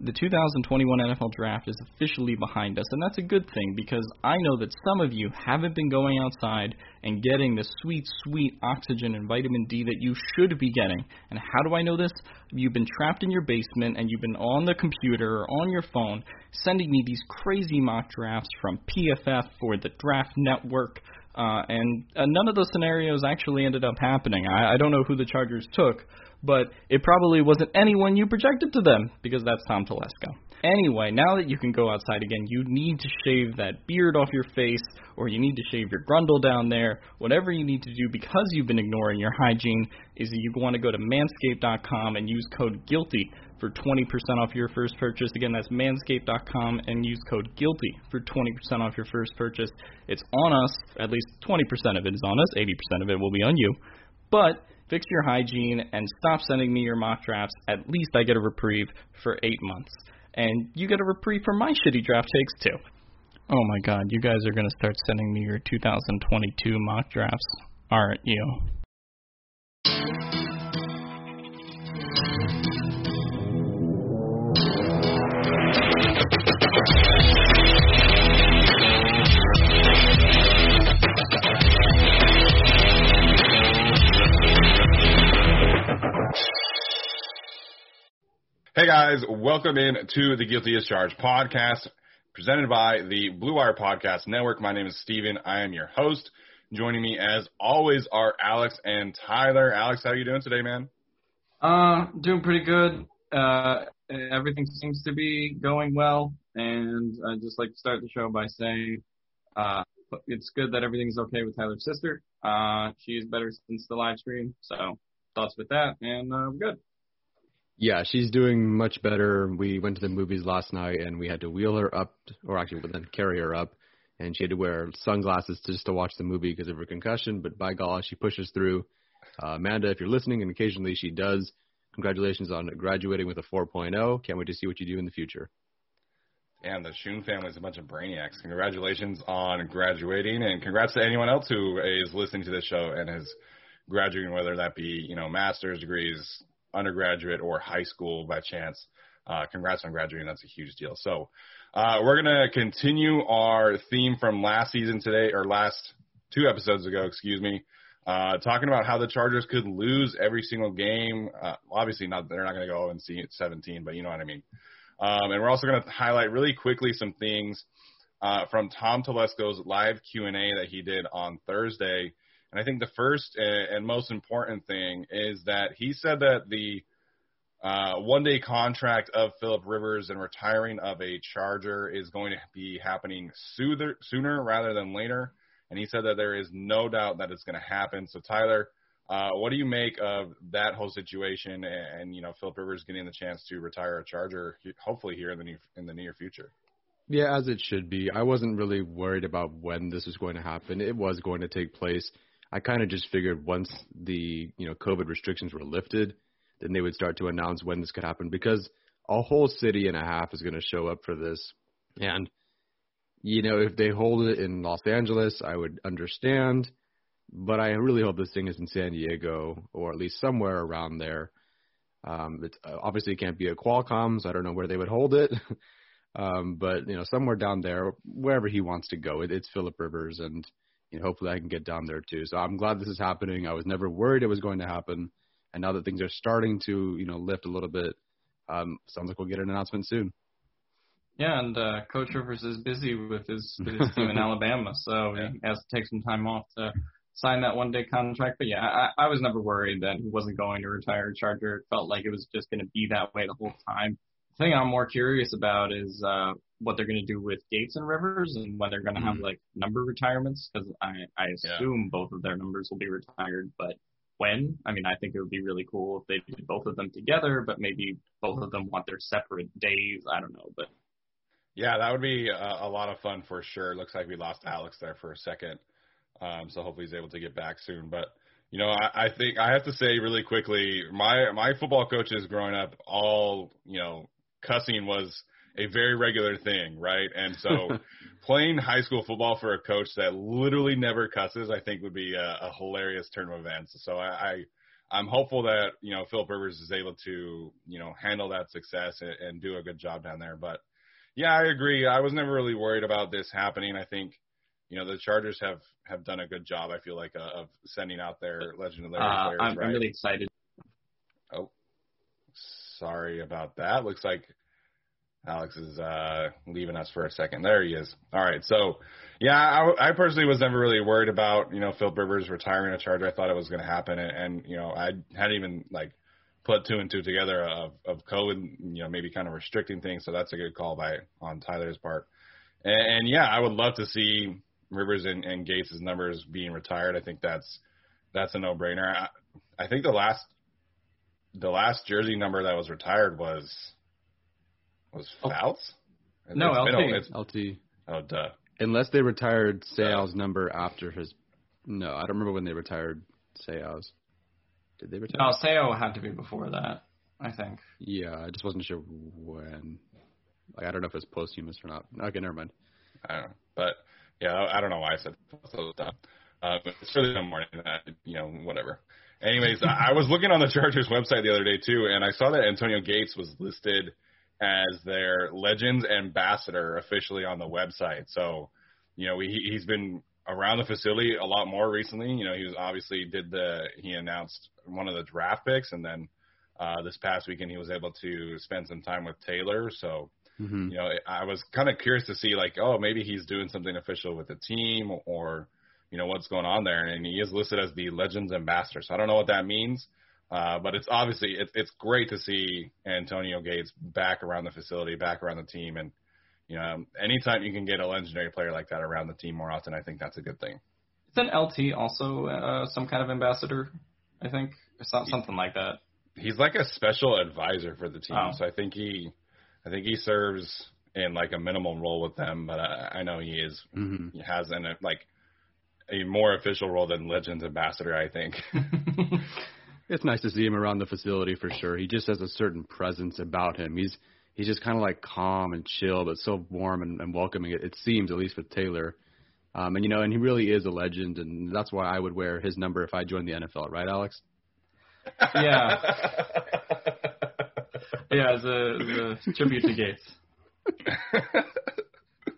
The 2021 NFL Draft is officially behind us, and that's a good thing because I know that some of you haven't been going outside and getting the sweet, sweet oxygen and vitamin D that you should be getting. And how do I know this? You've been trapped in your basement and you've been on the computer or on your phone sending me these crazy mock drafts from PFF or the Draft Network. Uh, and uh, none of those scenarios actually ended up happening. I, I don't know who the Chargers took, but it probably wasn't anyone you projected to them because that's Tom Telesco. Anyway, now that you can go outside again, you need to shave that beard off your face, or you need to shave your grundle down there. Whatever you need to do because you've been ignoring your hygiene is that you want to go to manscaped.com and use code GUILTY for 20% off your first purchase. Again, that's manscaped.com and use code GUILTY for 20% off your first purchase. It's on us, at least 20% of it is on us, 80% of it will be on you. But fix your hygiene and stop sending me your mock drafts. At least I get a reprieve for eight months. And you get a reprieve for my shitty draft takes too. Oh my god, you guys are going to start sending me your 2022 mock drafts, aren't you? Hey guys, welcome in to the Guilty as Charged podcast presented by the Blue Wire Podcast Network. My name is Steven. I am your host. Joining me as always are Alex and Tyler. Alex, how are you doing today, man? Uh, doing pretty good. Uh, everything seems to be going well, and I'd just like to start the show by saying, uh, it's good that everything's okay with Tyler's sister. Uh, she's better since the live stream, so thoughts with that, and uh, we're good. Yeah, she's doing much better. We went to the movies last night and we had to wheel her up, or actually, then carry her up, and she had to wear sunglasses just to watch the movie because of her concussion. But by golly, she pushes through. Uh, Amanda, if you're listening, and occasionally she does, congratulations on graduating with a 4.0. Can't wait to see what you do in the future. And the Shun family is a bunch of brainiacs. Congratulations on graduating, and congrats to anyone else who is listening to this show and is graduating, whether that be you know master's degrees, undergraduate or high school by chance, uh, congrats on graduating. That's a huge deal. So uh, we're gonna continue our theme from last season today, or last two episodes ago, excuse me, uh, talking about how the Chargers could lose every single game. Uh, obviously, not they're not gonna go and see 17, but you know what I mean. Um, and we're also gonna highlight really quickly some things uh, from Tom Telesco's live Q and A that he did on Thursday and I think the first and most important thing is that he said that the uh, one day contract of Philip Rivers and retiring of a Charger is going to be happening sooner, sooner rather than later. And he said that there is no doubt that it's going to happen. So, Tyler, uh, what do you make of that whole situation and, and, you know Philip Rivers getting the chance to retire a Charger, hopefully here in the near, in the near future? Yeah, as it should be. I wasn't really worried about when this was going to happen. It was going to take place. I kind of just figured once the you know COVID restrictions were lifted, then they would start to announce when this could happen because a whole city and a half is going to show up for this, and you know if they hold it in Los Angeles, I would understand, but I really hope this thing is in San Diego or at least somewhere around there. Um, it's, uh, obviously, it can't be at Qualcomm, so I don't know where they would hold it. um, but you know, somewhere down there, wherever he wants to go, it, it's Philip Rivers, and you know, hopefully I can get down there too. So I'm glad this is happening. I was never worried it was going to happen, and now that things are starting to you know lift a little bit, um, sounds like we'll get an announcement soon. Yeah, and uh, Coach Rivers is busy with his, with his team in Alabama, so Yeah. he has to take some time off to sign that one day contract. But yeah, I, I was never worried that he wasn't going to retire Charger. It felt like it was just going to be that way the whole time. The thing I'm more curious about is uh, what they're going to do with Gates and Rivers and when they're going to have like number retirements because I, I Yeah. assume both of their numbers will be retired, but when? I mean, I think it would be really cool if they did both of them together, but maybe both of them want their separate days. I don't know, but Yeah, that would be a, a lot of fun for sure. Looks like we lost Alex there for a second, um, so hopefully he's able to get back soon. But you know, I, I think I have to say really quickly, my my football coaches growing up, all you know, cussing was a very regular thing, right? And so playing high school football for a coach that literally never cusses, I think would be a, a hilarious turn of events. So I, I I'm hopeful that you know Philip Rivers is able to you know handle that success and, and do a good job down there. But yeah, I agree. I was never really worried about this happening. I think you know the Chargers have have done a good job. I feel like uh, of sending out their legendary uh, players. I'm, right? I'm really excited. Oh, sorry about that. Looks like Alex is uh, leaving us for a second. There he is. All right. So, yeah, I, I personally was never really worried about you know Phil Rivers retiring a Charger. I thought it was going to happen, and, and you know I hadn't even like put two and two together of of COVID, you know, maybe kind of restricting things. So that's a good call by on Tyler's part. And, and yeah, I would love to see Rivers and, and Gates' numbers being retired. I think that's that's a no brainer. I, I think the last the last jersey number that was retired was was Oh. Fouts. No, It's been a- LT. it's- LT. oh, duh. Unless they retired Seau's number after his. No, I don't remember when they retired Seau's. Did they retire? No, Seau had to be before that. I think. Yeah, I just wasn't sure when. Like I don't know if it's posthumous or not. Okay, never mind. I don't know. But yeah, I I don't know why I said so dumb. Uh, but it's really no more than that, you know, whatever. Anyways, I I was looking on the Chargers website the other day too, and I saw that Antonio Gates was listed as their Legends ambassador officially on the website. So, you know, he he's been around the facility a lot more recently. You know, he was obviously did the he announced one of the draft picks, and then uh, this past weekend he was able to spend some time with Taylor. So, hmm you know, I was kind of curious to see like, oh, maybe he's doing something official with the team or, you know, what's going on there. And he is listed as the Legends ambassador. So I don't know what that means. Uh, but it's obviously it's it's great to see Antonio Gates back around the facility, back around the team, and you know, anytime you can get a legendary player like that around the team more often, I think that's a good thing. Isn't LT also uh, some kind of ambassador? I think or so- something like that. He's like a special advisor for the team, Oh. so I think he, I think he serves in like a minimal role with them. But I, I know he is hmm he has an like a more official role than Legends ambassador, I think. It's nice to see him around the facility for sure. He just has a certain presence about him. He's he's just kind of like calm and chill, but so warm and, and welcoming. It, it seems, at least with Taylor. Um, and you know, and he really is a legend, and that's why I would wear his number if I joined the NFL, right, Alex? Yeah. yeah, as a, as a tribute to Gates.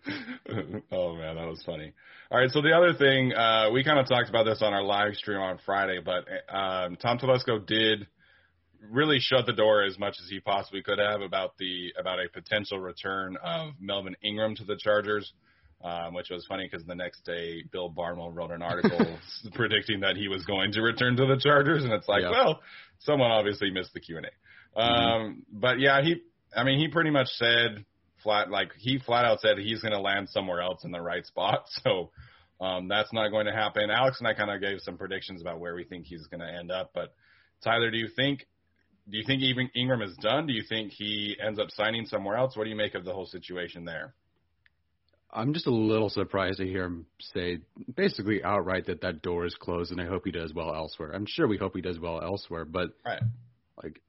oh man, that was funny. All right, so the other thing uh, we kind of talked about this on our live stream on Friday, but um, Tom Telesco did really shut the door as much as he possibly could have about the about a potential return of Melvin Ingram to the Chargers. Um, which was funny because the next day Bill Barnwell wrote an article predicting that he was going to return to the Chargers, and it's like, Yeah. well, someone obviously missed the Q and A. Um, But yeah, he, I mean, he pretty much said flat, like he flat out said he's going to land somewhere else in the right spot. So um, that's not going to happen. Alex and I kind of gave some predictions about where we think he's going to end up. But Tyler, do you think? Do you think even Ingram is done? Do you think he ends up signing somewhere else? What do you make of the whole situation there? I'm just a little surprised to hear him say basically outright that that door is closed, and I hope he does well elsewhere. I'm sure we hope he does well elsewhere, but Right. like,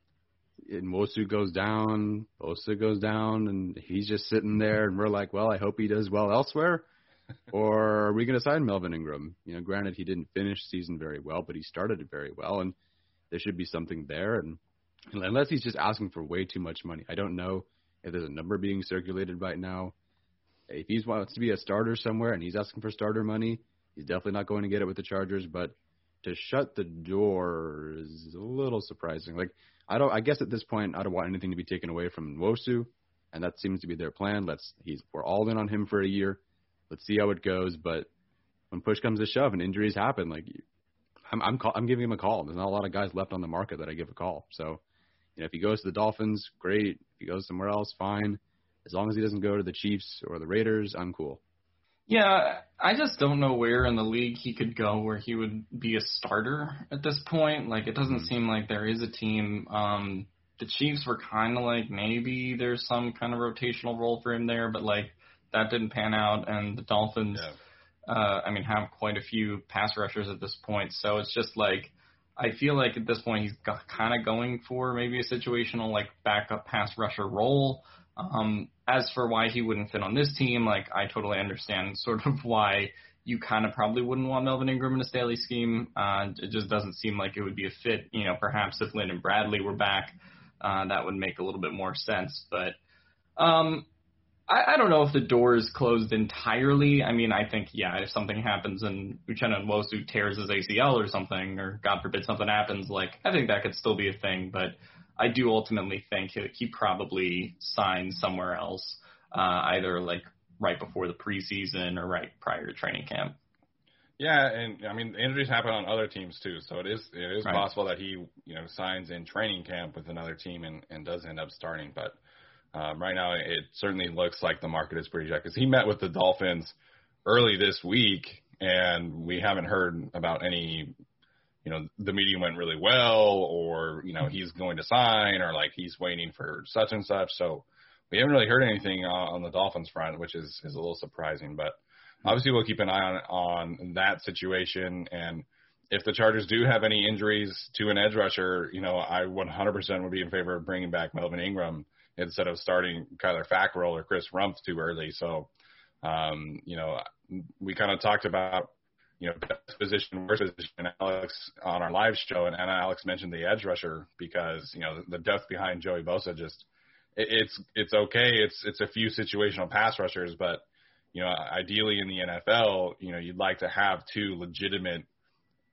Nwosu goes down, Osa goes down, and he's just sitting there, and we're like, well, I hope he does well elsewhere. or are we going to sign Melvin Ingram? You know, granted he didn't finish season very well, but he started it very well, and there should be something there. And unless he's just asking for way too much money, I don't know if there's a number being circulated right now. If he wants to be a starter somewhere and he's asking for starter money, He's definitely not going to get it with the Chargers, but to shut the door is a little surprising. Like I don't I guess at this point I don't want anything to be taken away from Nwosu, and that seems to be their plan. Let's he's we're all in on him for a year. Let's see how it goes, but when push comes to shove and injuries happen, like I'm I'm call, I'm giving him a call. There's not a lot of guys left on the market that I give a call. So, you know, if he goes to the Dolphins, great. If he goes somewhere else, fine. As long as he doesn't go to the Chiefs or the Raiders, I'm cool. Yeah, I just don't know where in the league he could go where he would be a starter at this point. Like it doesn't mm-hmm. seem like there is a team. Um the Chiefs were kind of like maybe there's some kind of rotational role for him there, but like that didn't pan out and the Dolphins yeah uh, I mean, have quite a few pass rushers at this point. So it's just like, I feel like at this point he's kind of going for maybe a situational like backup pass rusher role. Um, as for why he wouldn't fit on this team, like I totally understand sort of why you kind of probably wouldn't want Melvin Ingram in a Staley scheme. Uh, it just doesn't seem like it would be a fit. You know, perhaps if Lynn and Bradley were back, uh, that would make a little bit more sense. But um, I, I don't know if the door is closed entirely. I mean, I think yeah, if something happens and Uchenna Nwosu tears his ACL or something, or God forbid something happens, like I think that could still be a thing. But I do ultimately think he, he probably signs somewhere else, uh, either like right before the preseason or right prior to training camp. Yeah, and I mean injuries happen on other teams too, so it is it is right. possible that he you know signs in training camp with another team and, and does end up starting. But um, right now, it certainly looks like the market is pretty jacked because he met with the Dolphins early this week, and we haven't heard about any. You know, the meeting went really well, or you know, he's going to sign, or like he's waiting for such and such. So we haven't really heard anything on, the Dolphins front, which is is a little surprising. But obviously, we'll keep an eye on on that situation and if the Chargers do have any injuries to an edge rusher, you know, I 100% would be in favor of bringing back Melvin Ingram instead of starting Kyler Fackrell or Chris Rumph too early. So, um, you know, we kind of talked about, you know, best position, worst position, Alex on our live show, and, and Alex mentioned the edge rusher because you know the depth behind Joey Bosa just it, it's it's okay. It's it's a few situational pass rushers, but you know, ideally in the NFL, you know, you'd like to have two legitimate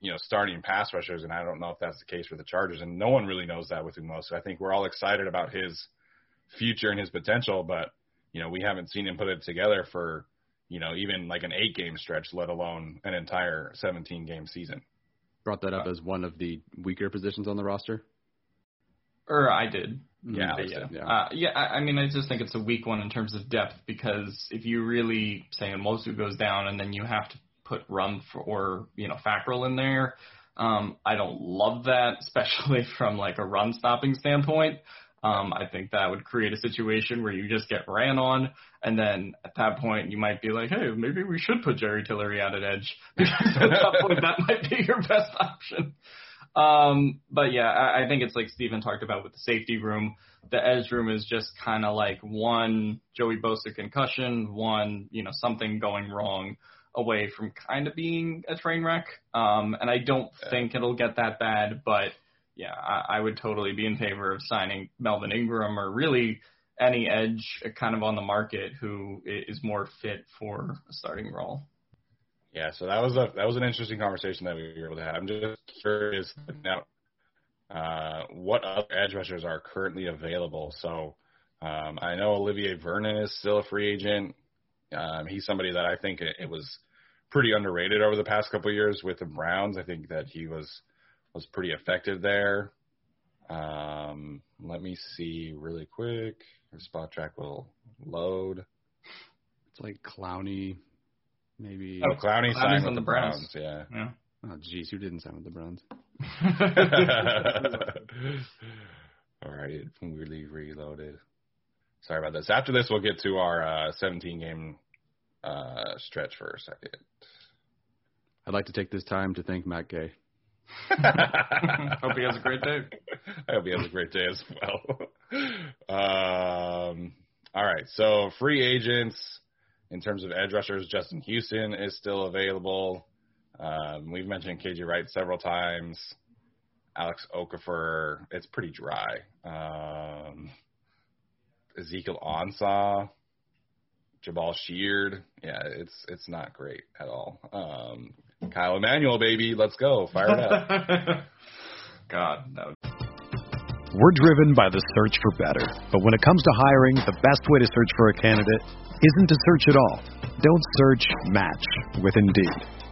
you know, starting pass rushers, and I don't know if that's the case for the Chargers, and no one really knows that with Umo. I think we're all excited about his future and his potential, but you know, we haven't seen him put it together for, you know, even like an eight game stretch, let alone an entire 17 game season. Brought that up uh, as one of the weaker positions on the roster. Or I did. Yeah, yeah. Yeah. Uh, yeah, I, I mean, I just think it's a weak one in terms of depth because if you really say Nwosu goes down and then you have to put Rumph or you know Fackrell in there, um, I don't love that, especially from like a run stopping standpoint. Um, I think that would create a situation where you just get ran on, and then at that point you might be like, hey, maybe we should put Jerry Tillery out at edge because at that point that might be your best option. Um, but yeah, I, I think it's like Steven talked about with the safety room. The edge room is just kind of like one Joey Bosa concussion, one you know something going wrong away from kind of being a train wreck. Um, and I don't think it'll get that bad, but yeah, I, I would totally be in favor of signing Melvin Ingram or really any edge kind of on the market who is more fit for a starting role. Yeah, so that was a that was an interesting conversation that we were able to have. I'm just curious now uh, what other edge rushers are currently available. So um, I know Olivier Vernon is still a free agent. Um, he's somebody that I think it, it was pretty underrated over the past couple of years with the Browns. I think that he was was pretty effective there. Um, let me see really quick. The Spotrac will load. It's like Clowney, maybe. Oh, Clowney signed with the Browns. Browns. Yeah. yeah. Oh, geez, who didn't sign with the Browns? All right, it weirdly reloaded. Sorry about this. After this, we'll get to our uh, 17 game uh, stretch for a second. I'd like to take this time to thank Matt Gay. hope he has a great day. I hope he has a great day as well. um, all right, so free agents in terms of edge rushers, Justin Houston is still available. Um, we've mentioned KJ Wright several times. Alex Okafor, it's pretty dry. Um, Ezekiel Ansah, Jabaal Sheard, yeah, it's it's not great at all. Um, Kyle Emanuel, baby, let's go, fire it up. God, no. We're driven by the search for better. But when it comes to hiring, the best way to search for a candidate isn't to search at all. Don't search, match with Indeed.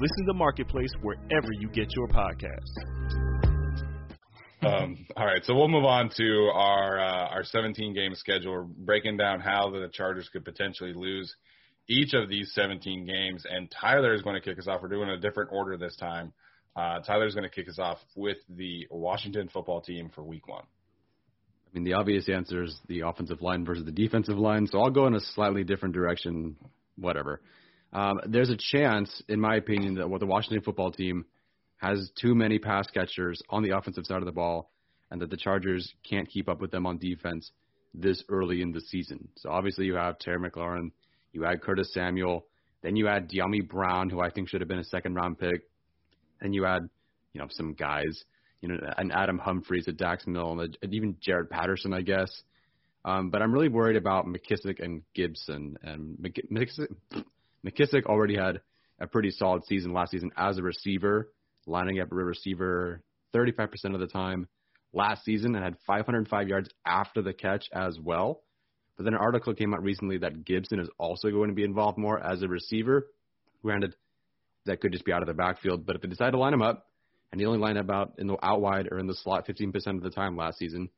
Listen to Marketplace wherever you get your podcasts. um, all right, so we'll move on to our uh, our 17 game schedule. We're breaking down how the Chargers could potentially lose each of these 17 games, and Tyler is going to kick us off. We're doing a different order this time. Uh, Tyler is going to kick us off with the Washington football team for Week One. I mean, the obvious answer is the offensive line versus the defensive line. So I'll go in a slightly different direction. Whatever. Um, there's a chance, in my opinion, that what the Washington football team has too many pass catchers on the offensive side of the ball, and that the Chargers can't keep up with them on defense this early in the season. So obviously you have Terry McLaurin, you add Curtis Samuel, then you add Dyami Brown, who I think should have been a second round pick, and you add, you know, some guys, you know, an Adam Humphries, a Dax Milne, and, a, and even Jared Patterson, I guess. Um, but I'm really worried about McKissic and Gibson. And McKissic, McKissic already had a pretty solid season last season as a receiver, lining up a receiver 35% of the time last season and had 505 yards after the catch as well. But then an article came out recently that Gibson is also going to be involved more as a receiver. Granted, that could just be out of the backfield, but if they decide to line him up, and he only lined up out in the out wide or in the slot 15% of the time last season,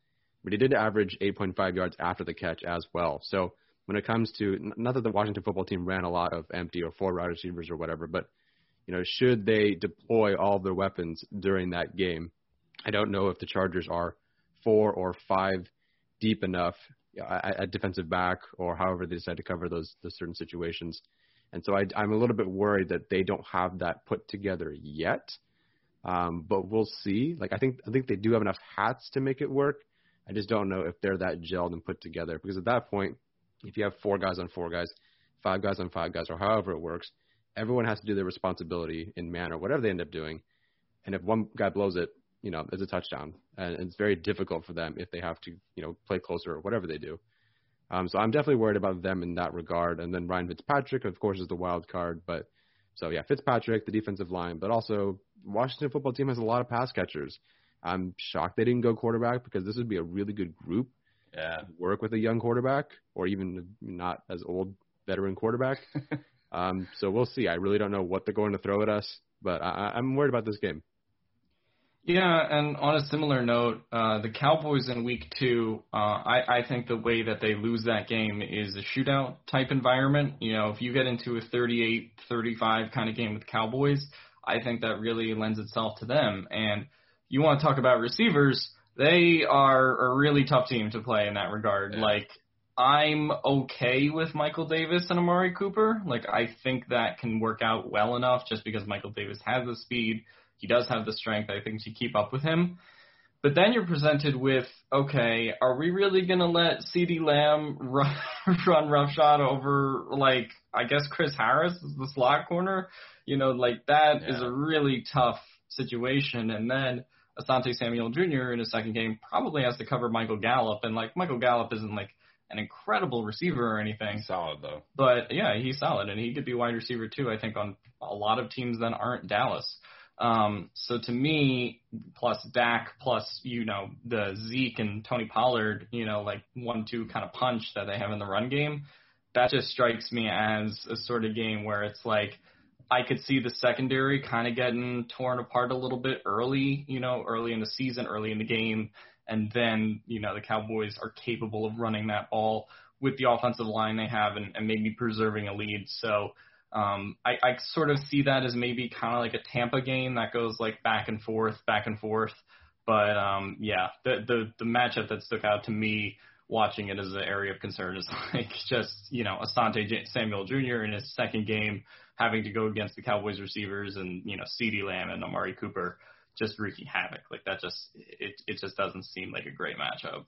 but he did average 8.5 yards after the catch as well. So when it comes to not that the Washington football team ran a lot of empty or four wide receivers or whatever, but you know, should they deploy all their weapons during that game? I don't know if the Chargers are four or five deep enough at, at defensive back or however they decide to cover those those certain situations. And so I, I'm a little bit worried that they don't have that put together yet. Um, but we'll see. Like I think I think they do have enough hats to make it work. I just don't know if they're that gelled and put together because at that point, if you have four guys on four guys, five guys on five guys, or however it works, everyone has to do their responsibility in man or whatever they end up doing. And if one guy blows it, you know, it's a touchdown, and it's very difficult for them if they have to, you know, play closer or whatever they do. Um, so I'm definitely worried about them in that regard. And then Ryan Fitzpatrick, of course, is the wild card. But so yeah, Fitzpatrick, the defensive line, but also Washington football team has a lot of pass catchers. I'm shocked they didn't go quarterback because this would be a really good group. Yeah. Work with a young quarterback or even not as old veteran quarterback. um, so we'll see. I really don't know what they're going to throw at us, but I, I'm worried about this game. Yeah, and on a similar note, uh, the Cowboys in Week Two, uh, I, I think the way that they lose that game is a shootout type environment. You know, if you get into a 38-35 kind of game with Cowboys, I think that really lends itself to them. And you want to talk about receivers, they are a really tough team to play in that regard. Yeah. Like, I'm okay with Michael Davis and Amari Cooper. Like, I think that can work out well enough just because Michael Davis has the speed. He does have the strength, I think, to keep up with him. But then you're presented with, okay, are we really going to let CeeDee Lamb run, run roughshod over, like, I guess Chris Harris is the slot corner? You know, like, that is Yeah. a really tough situation. And then Asante Samuel Jr. in his second game probably has to cover Michael Gallup. And like Michael Gallup isn't like an incredible receiver or anything. Solid though. But yeah, he's solid and he could be wide receiver too, I think, on a lot of teams that aren't Dallas. Um, so to me, plus Dak, plus, you know, the Zeke and Tony Pollard, you know, like one, two kind of punch that they have in the run game, that just strikes me as a sort of game where it's like, I could see the secondary kind of getting torn apart a little bit early, you know, early in the season, early in the game. And then, you know, the Cowboys are capable of running that ball with the offensive line they have and, and maybe preserving a lead. So um, I, I sort of see that as maybe kind of like a Tampa game that goes like back and forth, back and forth. But um, yeah, the, the the matchup that stuck out to me watching it as an area of concern is like just you know Asante Samuel Jr. in his second game having to go against the Cowboys receivers and you know CeeDee Lamb and Amari Cooper just wreaking havoc. Like that just it it just doesn't seem like a great matchup.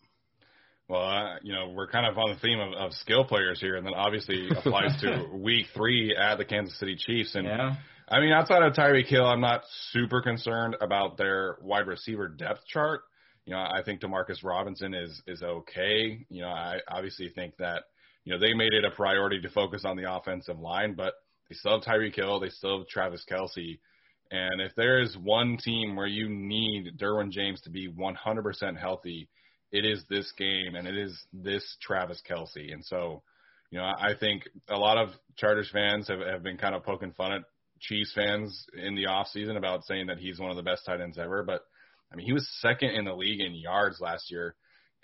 Well, uh, you know, we're kind of on the theme of, of skill players here, and then obviously applies to Week Three at the Kansas City Chiefs. And yeah. I mean, outside of Tyreek Hill, I'm not super concerned about their wide receiver depth chart. You know, I think Demarcus Robinson is is okay. You know, I obviously think that you know they made it a priority to focus on the offensive line, but they still have Tyreek Hill, they still have Travis Kelce. And if there is one team where you need Derwin James to be 100% healthy, it is this game and it is this Travis Kelce. And so, you know, I think a lot of Chargers fans have, have been kind of poking fun at Chiefs fans in the off season about saying that he's one of the best tight ends ever. But I mean, he was second in the league in yards last year,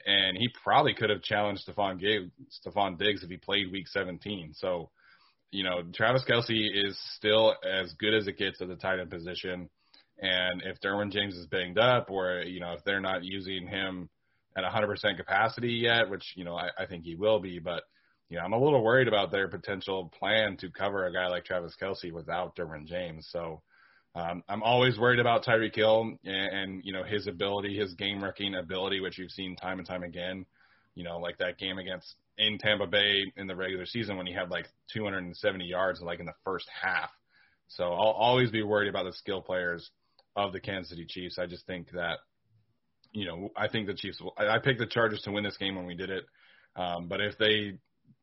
and he probably could have challenged Stefon Diggs, Stefon Diggs if he played Week 17. So you know, Travis Kelce is still as good as it gets at the tight end position. And if Derwin James is banged up, or you know, if they're not using him at 100% capacity yet, which you know I, I think he will be, but you know, I'm a little worried about their potential plan to cover a guy like Travis Kelce without Derwin James. So um, I'm always worried about Tyreek Hill and, and you know his ability, his game wrecking ability, which you've seen time and time again. You know, like that game against in Tampa Bay in the regular season when he had like 270 yards like in the first half. So I'll always be worried about the skill players of the Kansas City Chiefs. I just think that, you know, I think the Chiefs. Will, I picked the Chargers to win this game when we did it, um, but if they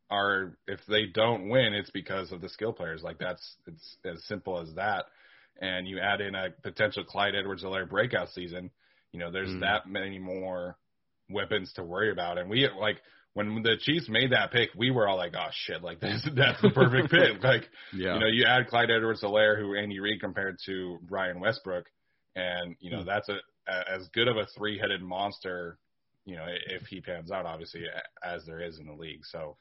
are, if they don't win, it's because of the skill players. Like that's it's as simple as that. And you add in a potential Clyde Edwards-Helaire breakout season, you know, there's mm. that many more weapons to worry about. And we like when the Chiefs made that pick, we were all like, "Oh shit! Like that's that's the perfect pick." Like, yeah. you know, you add Clyde Edwards-Helaire, who Andy Reid compared to Brian Westbrook, and you know mm. that's a, a as good of a three-headed monster, you know, if he pans out, obviously, as there is in the league. So,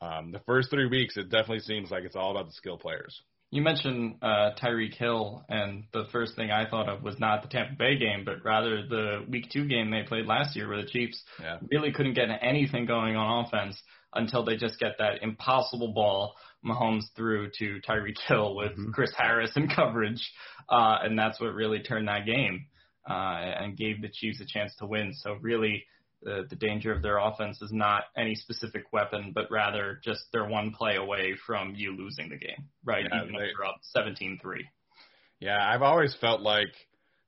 um, the first three weeks, it definitely seems like it's all about the skill players. You mentioned uh, Tyreek Hill, and the first thing I thought of was not the Tampa Bay game, but rather the Week Two game they played last year, where the Chiefs yeah. really couldn't get anything going on offense until they just get that impossible ball Mahomes threw to Tyreek Hill with mm-hmm. Chris Harris in coverage, uh, and that's what really turned that game uh, and gave the Chiefs a chance to win. So really the, the danger of their offense is not any specific weapon, but rather just they're one play away from you losing the game, right? Yeah, Even they, if you're up 17-3. Yeah, I've always felt like,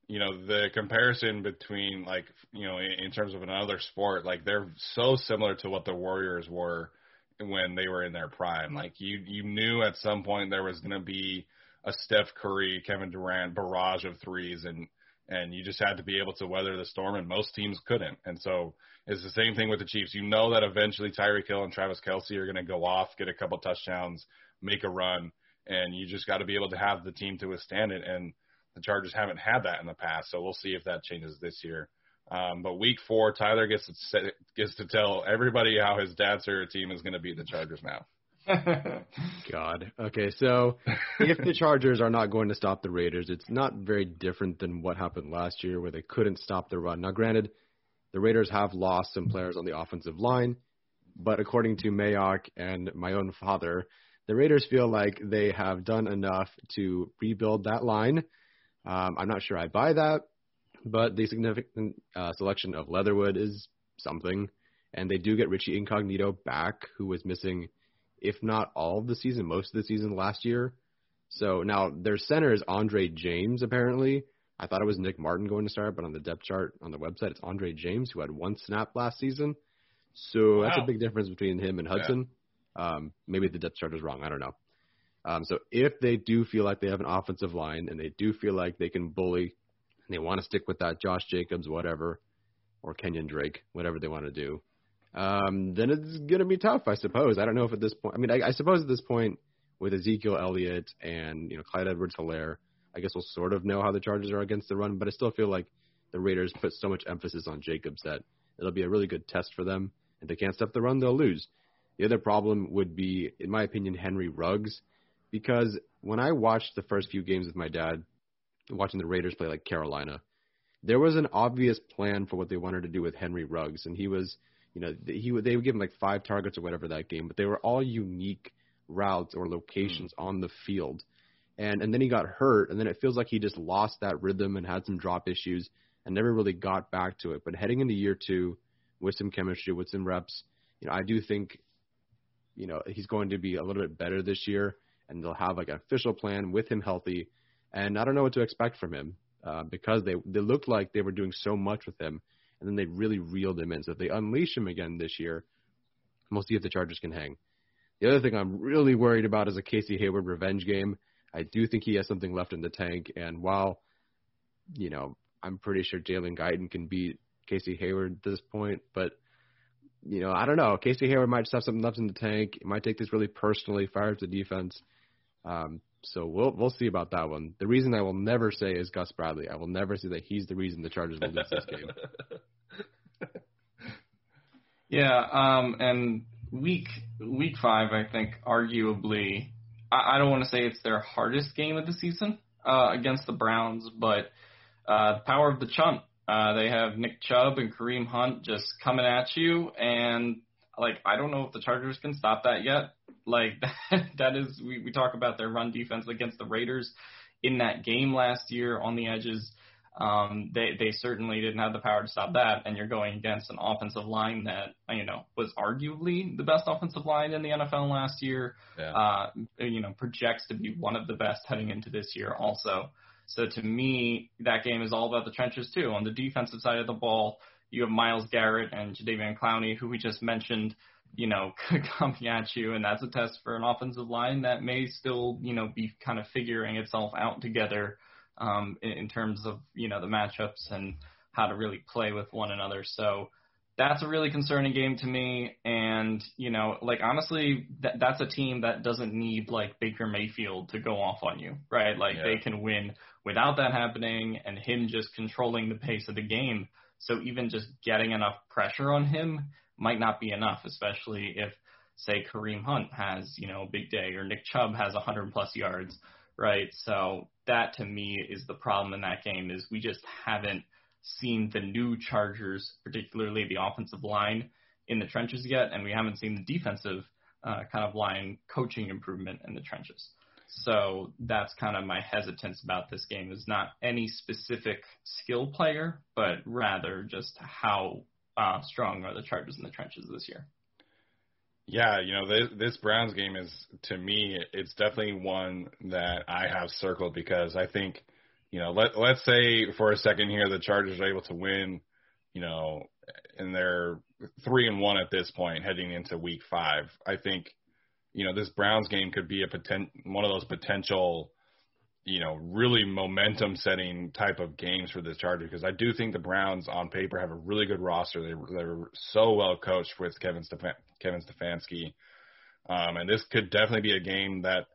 you know, the comparison between like, you know, in, in terms of another sport, like they're so similar to what the Warriors were when they were in their prime. Like you, you knew at some point there was going to be a Steph Curry, Kevin Durant barrage of threes, and and you just had to be able to weather the storm, and most teams couldn't. And so it's the same thing with the Chiefs. You know that eventually Tyreek Hill and Travis Kelce are going to go off, get a couple touchdowns, make a run, and you just got to be able to have the team to withstand it. And the Chargers haven't had that in the past, so we'll see if that changes this year. Um, but week four, Tyler gets to set, gets to tell everybody how his dad's favorite team is going to beat the Chargers now. God. Okay, so if the Chargers are not going to stop the Raiders, it's not very different than what happened last year where they couldn't stop the run. Now, granted, the Raiders have lost some players on the offensive line, but according to Mayock and my own father, the Raiders feel like they have done enough to rebuild that line. Um, I'm not sure I buy that, but the significant uh, selection of Leatherwood is something. And they do get Richie Incognito back, who was missing – if not all of the season, most of the season last year. So now their center is Andre James, apparently. I thought it was Nick Martin going to start, but on the depth chart on the website, it's Andre James who had one snap last season. So wow. that's a big difference between him and Hudson. Yeah. Um, maybe the depth chart is wrong. I don't know. Um, so if they do feel like they have an offensive line and they do feel like they can bully and they want to stick with that Josh Jacobs, whatever, or Kenyon Drake, whatever they want to do, um, then it's going to be tough, I suppose. I don't know if at this point, I mean, I, I suppose at this point with Ezekiel Elliott and, you know, Clyde Edwards Helaire, I guess we'll sort of know how the Chargers are against the run, but I still feel like the Raiders put so much emphasis on Jacobs that it'll be a really good test for them. If they can't stop the run, they'll lose. The other problem would be, in my opinion, Henry Ruggs, because when I watched the first few games with my dad, watching the Raiders play like Carolina, there was an obvious plan for what they wanted to do with Henry Ruggs, and he was, you know, he would they would give him like five targets or whatever that game, but they were all unique routes or locations mm. on the field and and then he got hurt, and then it feels like he just lost that rhythm and had some drop issues and never really got back to it. But heading into year two, with some chemistry, with some reps, you know, I do think, you know, he's going to be a little bit better this year, and they'll have like an official plan with him healthy. And I don't know what to expect from him uh, because they they looked like they were doing so much with him, and then they really reeled him in. So if they unleash him again this year, we'll see if the Chargers can hang. The other thing I'm really worried about is a Casey Hayward revenge game. I do think he has something left in the tank. And while, you know, I'm pretty sure Jalen Guyton can beat Casey Hayward at this point, but you know, I don't know. Casey Hayward might just have something left in the tank. He might take this really personally, fire up the defense. Um, so we'll we'll see about that one. The reason I will never say is Gus Bradley. I will never say that he's the reason the Chargers will lose this game. Yeah, um, and week week five, I think, arguably I, I don't want to say it's their hardest game of the season uh, against the Browns, but uh, the power of the chunt. Uh, they have Nick Chubb and Kareem Hunt just coming at you, and like I don't know if the Chargers can stop that yet. Like that, that is we, we talk about their run defense against the Raiders in that game last year on the edges um, they they certainly didn't have the power to stop that, and you're going against an offensive line that you know was arguably the best offensive line in the NFL last year. Yeah. Uh, you know, projects to be one of the best heading into this year also. So to me, that game is all about the trenches too. On the defensive side of the ball, you have Myles Garrett and Jadeveon Clowney, who we just mentioned, you know, coming at you, and that's a test for an offensive line that may still, you know, be kind of figuring itself out together um, in, in terms of you know the matchups and how to really play with one another. So that's a really concerning game to me. And you know, like honestly, that that's a team that doesn't need like Baker Mayfield to go off on you, right? Like yeah. they can win without that happening and him just controlling the pace of the game. So even just getting enough pressure on him might not be enough, especially if say Kareem Hunt has you know a big day or Nick Chubb has 100 plus yards right? So that to me is the problem in that game is we just haven't seen the new Chargers, particularly the offensive line in the trenches yet, and we haven't seen the defensive uh, kind of line coaching improvement in the trenches. So that's kind of my hesitance about this game is not any specific skill player, but rather just how uh, strong are the Chargers in the trenches this year. Yeah, you know, this, this Browns game is to me, it's definitely one that I have circled because I think, you know, let let's say for a second here the Chargers are able to win, you know, and they're three and one at this point heading into Week Five. I think, you know, this Browns game could be a potent one of those potential you know, really momentum setting type of games for the Chargers because I do think the Browns on paper have a really good roster. They they're so well coached with Kevin Stefan, Kevin Stefanski, um, and this could definitely be a game that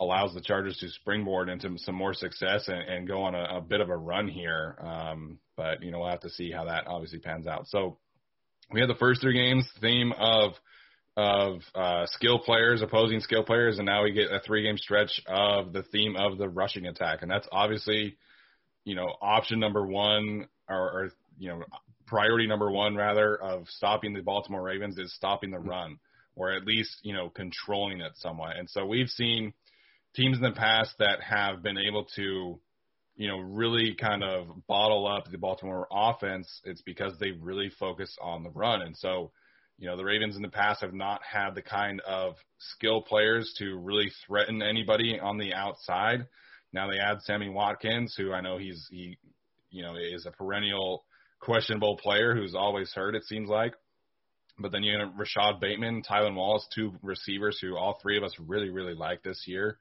allows the Chargers to springboard into some more success and, and go on a, a bit of a run here. Um, but you know, we'll have to see how that obviously pans out. So we have the first three games theme of of uh, skill players, opposing skill players, and now we get a three game stretch of the theme of the rushing attack, and that's obviously, you know, option number one or, or you know, priority number one rather of stopping the Baltimore Ravens is stopping the run, or at least you know controlling it somewhat. And so we've seen teams in the past that have been able to, you know, really kind of bottle up the Baltimore offense. It's because they really focus on the run, and so you know, the Ravens in the past have not had the kind of skill players to really threaten anybody on the outside Now they add Sammy Watkins, who I know he's he, you know, is a perennial questionable player who's always hurt. It seems like. But then you have Rashod Bateman, Tylan Wallace, two receivers who all three of us really, really like this year.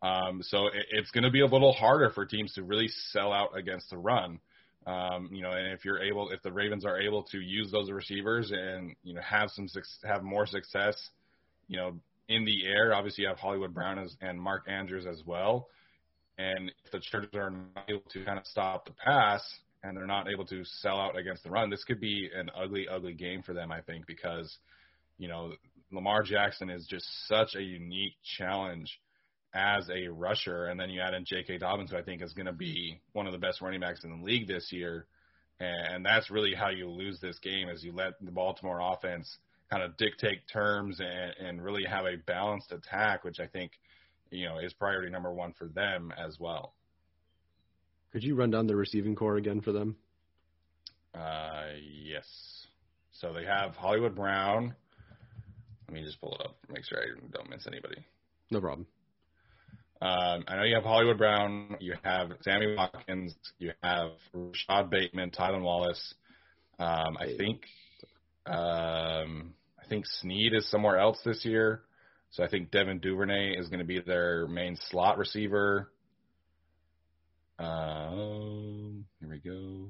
Um, so it, it's going to be a little harder for teams to really sell out against the run. Um, you know, and if you're able, if the Ravens are able to use those receivers and you know have some have more success, you know, in the air. Obviously, you have Hollywood Brown as, and Mark Andrews as well. And if the Chargers are not able to kind of stop the pass and they're not able to sell out against the run, this could be an ugly, ugly game for them. I think because you know Lamar Jackson is just such a unique challenge as a rusher, and then you add in J.K. Dobbins, who I think is going to be one of the best running backs in the league this year, and that's really how you lose this game is you let the Baltimore offense kind of dictate terms and, and really have a balanced attack, which I think you know is priority number one for them as well. Could you run down the receiving corps again for them? Uh, yes. So they have Hollywood Brown. Let me just pull it up, make sure I don't miss anybody. No problem. Um, I know you have Hollywood Brown, you have Sammy Watkins, you have Rashod Bateman, Tylan Wallace. Um, I think um, I think Snead is somewhere else this year, so I think Devin Duvernay is going to be their main slot receiver. Um, here we go.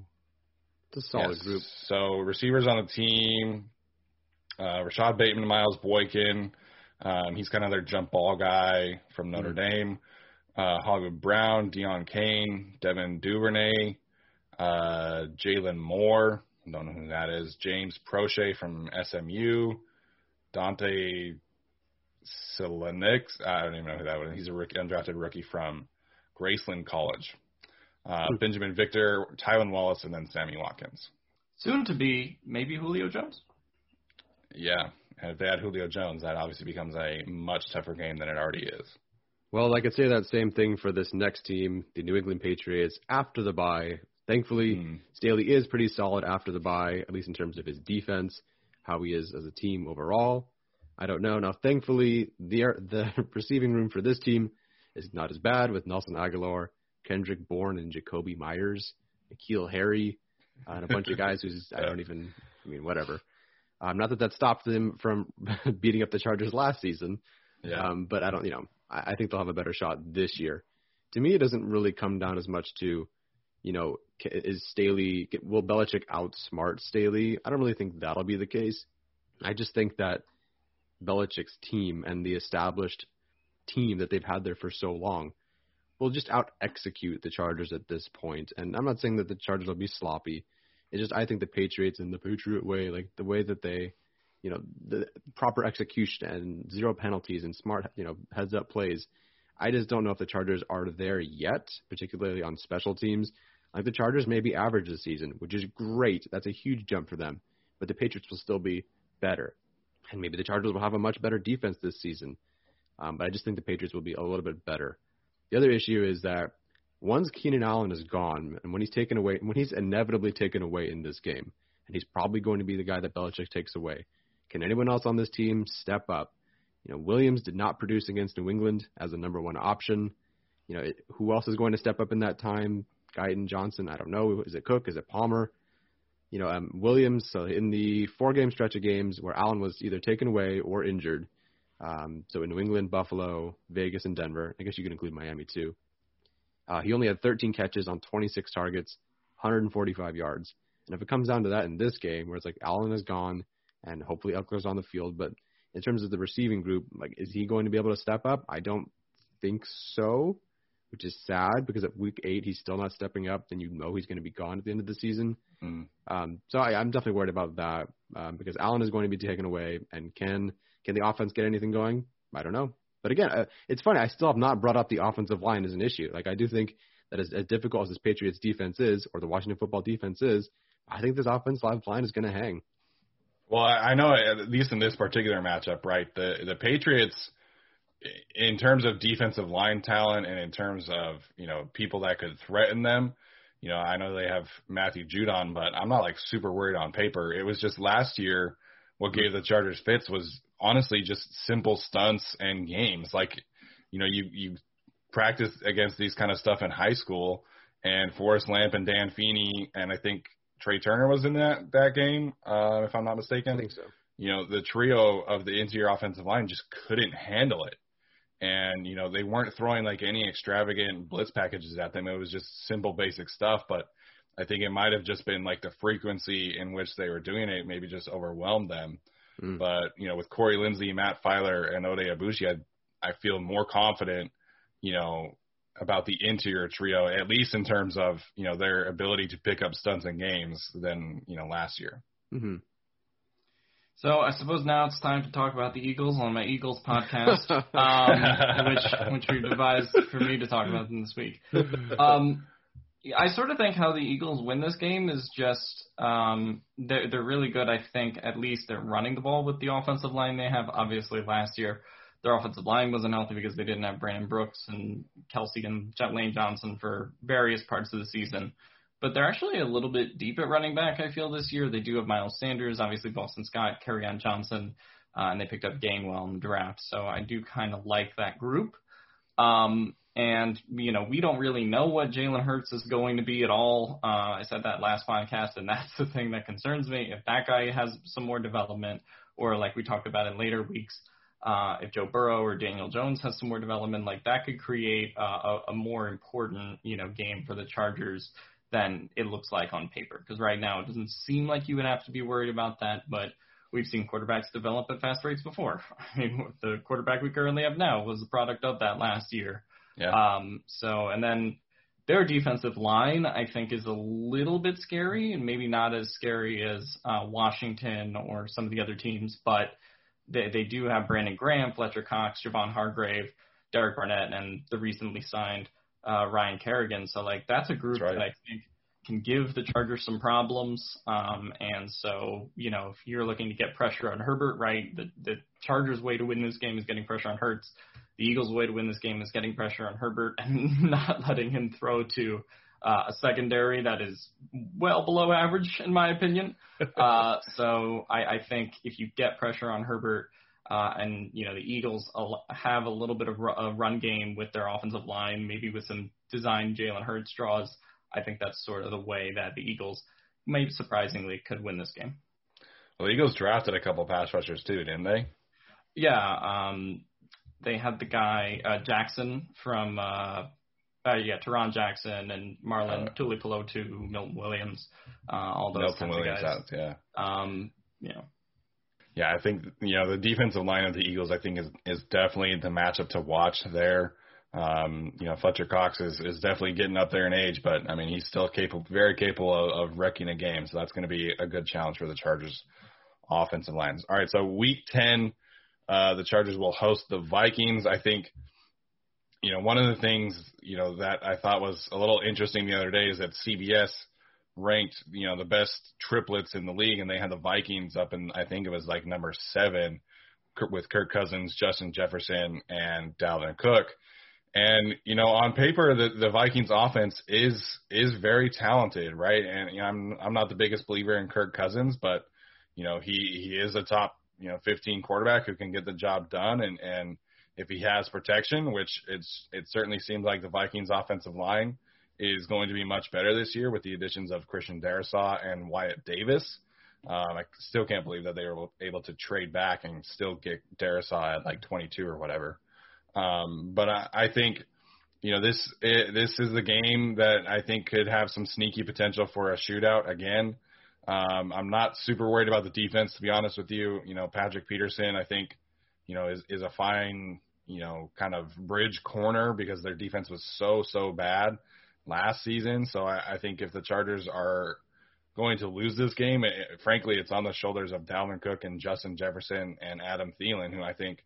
A solid Yes. group. So receivers on the team, uh, Rashod Bateman, Miles Boykin. Um, he's of their jump ball guy from Notre Mm-hmm. Dame. Uh, Hollywood Brown, Deon Cain, Devin Duvernay, uh, Jalen Moore. I don't know who that is. James Proche from SMU. Dante Silenix. I don't even know who that was. He's a rookie, undrafted rookie from Graceland College. Uh, Hmm. Binjimen Victor, Tylan Wallace, and then Sammy Watkins. Soon to be maybe Julio Jones. Yeah, and if they add Julio Jones, that obviously becomes a much tougher game than it already is. Well, I could say that same thing for this next team, the New England Patriots, after the bye. Thankfully, Hmm. Staley is pretty solid after the bye, at least in terms of his defense, how he is as a team overall. I don't know. Now, thankfully, the the receiving room for this team is not as bad with Nelson Agholor, Kendrick Bourne, and Jakobi Meyers, N'Keal Harry, uh, and a bunch of guys who's I don't even. I mean, whatever. Um, not that that stopped them from beating up the Chargers last season, Yeah. um, but I don't, you know, I, I think they'll have a better shot this year. To me, it doesn't really come down as much to, you know, is Staley, will Belichick outsmart Staley? I don't really think that'll be the case. I just think that Belichick's team and the established team that they've had there for so long will just out execute the Chargers at this point. And I'm not saying that the Chargers will be sloppy. It's just I think the Patriots in the Patriot way, like the way that they, you know, the proper execution and zero penalties and smart, you know, heads up plays. I just don't know if the Chargers are there yet, particularly on special teams. Like the Chargers may be average this season, which is great. That's a huge jump for them. But the Patriots will still be better. And maybe the Chargers will have a much better defense this season. Um, but I just think the Patriots will be a little bit better. The other issue is that once Keenan Allen is gone, and when he's taken away, when he's inevitably taken away in this game, and he's probably going to be the guy that Belichick takes away, can anyone else on this team step up? You know, Williams did not produce against New England as a number one option. You know, it, who else is going to step up in that time? Guyton Johnson, I don't know. Is it Cook? Is it Palmer? You know, um, Williams. So in the four-game stretch of games where Allen was either taken away or injured, um, so in New England, Buffalo, Vegas, and Denver. I guess you can include Miami too. Uh, he only had 13 catches on 26 targets, 145 yards. And if it comes down to that in this game, where it's like Allen is gone and hopefully Ekeler's on the field, but in terms of the receiving group, like is he going to be able to step up? I don't think so, which is sad because at week eight he's still not stepping up. Then you know he's going to be gone at the end of the season. Mm. Um, so I, I'm definitely worried about that um, because Allen is going to be taken away, and can can the offense get anything going? I don't know. But again, uh, it's funny. I still have not brought up the offensive line as an issue. Like I do think that as, as difficult as this Patriots defense is, or the Washington football defense is, I think this offensive line is going to hang. Well, I know at least in this particular matchup, right? The the Patriots, in terms of defensive line talent and in terms of you know people that could threaten them, you know, I know they have Matthew Judon, but I'm not like super worried on paper. It was just last year what gave the Chargers fits was honestly just simple stunts and games. Like, you know, you you practiced against these kind of stuff in high school, and Forrest Lamp and Dan Feeney, and I think Trai Turner was in that that game, uh, if I'm not mistaken. I think so. You know, the trio of the interior offensive line just couldn't handle it. And, you know, they weren't throwing like any extravagant blitz packages at them. It was just simple, basic stuff. But I think it might have just been like the frequency in which they were doing it maybe just overwhelmed them. Mm. But, you know, with Corey Linsley, Matt Feiler, and Oday Aboushi, I, I feel more confident, you know, about the interior trio, at least in terms of, you know, their ability to pick up stunts in games than, you know, last year. Mm-hmm. So I suppose now it's time to talk about the Eagles on my Eagles podcast, um, which which we devised for me to talk about them this week. Um, I sort of think how the Eagles win this game is just um, they're they're really good. I think at least they're running the ball with the offensive line they have. Obviously, last year their offensive line wasn't healthy because they didn't have Brandon Brooks and Kelce and Jet Lane Johnson for various parts of the season but they're actually a little bit deep at running back. I feel this year they do have Miles Sanders, obviously Boston Scott, Kerryon Johnson, uh, and they picked up Gainwell in the draft. So I do kind of like that group. Um, and you know we don't really know what Jalen Hurts is going to be at all. Uh, I said that last podcast, and that's the thing that concerns me. If that guy has some more development, or like we talked about in later weeks, uh, if Joe Burrow or Daniel Jones has some more development, like that could create uh, a, a more important you know game for the Chargers than it looks like on paper. Because right now it doesn't seem like you would have to be worried about that, but we've seen quarterbacks develop at fast rates before. I mean, the quarterback we currently have now was the product of that last year. Yeah. Um, so, and then their defensive line, I think, is a little bit scary, and maybe not as scary as uh, Washington or some of the other teams, but they, they do have Brandon Graham, Fletcher Cox, Javon Hargrave, Derek Barnett, and the recently signed uh, Ryan Kerrigan. So like that's a group right. that I think can give the Chargers some problems. Um, and so you know if you're looking to get pressure on Herbert, right, the the Chargers' way to win this game is getting pressure on Hurts. The Eagles' way to win this game is getting pressure on Herbert and not letting him throw to uh, a secondary that is well below average, in my opinion. Uh, so I, I think if you get pressure on Herbert, uh, and you know the Eagles have a little bit of a run game with their offensive line, maybe with some design Jalen Hurts draws. I think that's sort of the way that the Eagles, maybe surprisingly, could win this game. Well, the Eagles drafted a couple pass rushers too, didn't they? Yeah, um, they had the guy uh, Jackson from uh, uh, yeah, Tarron Jackson and Marlon uh, Tuipulotu, Milton Williams, uh, all those Milton Williams of guys. out, yeah. Um, you know, Yeah, I think you know the defensive line of the Eagles. I think is is definitely the matchup to watch there. Um, you know, Fletcher Cox is is definitely getting up there in age, but I mean he's still capable, very capable of, of wrecking a game. So that's going to be a good challenge for the Chargers offensive lines. All right, so week ten, uh, the Chargers will host the Vikings. I think. You know, one of the things you know that I thought was a little interesting the other day is that CBS ranked, you know, the best triplets in the league, and they had the Vikings up in I think it was like number seven with Kirk Cousins, Justin Jefferson, and Dalvin Cook. And you know, on paper, the the Vikings offense is is very talented, right? And you know, I'm I'm not the biggest believer in Kirk Cousins, but you know, he he is a top you know 15 quarterback who can get the job done, and and if he has protection, which it's it certainly seems like the Vikings offensive line is going to be much better this year with the additions of Christian Darrisaw and Wyatt Davis. Um, I still can't believe that they were able to trade back and still get Darrisaw at like 22 or whatever. Um, but I, I think, you know, this it, this is the game that I think could have some sneaky potential for a shootout again. Um, I'm not super worried about the defense, to be honest with you. You know, Patrick Peterson, I think, you know, is is a fine, you know, kind of bridge corner because their defense was so so bad last season. So I, I think if the Chargers are going to lose this game, it, frankly, it's on the shoulders of Dalvin Cook and Justin Jefferson and Adam Thielen, who I think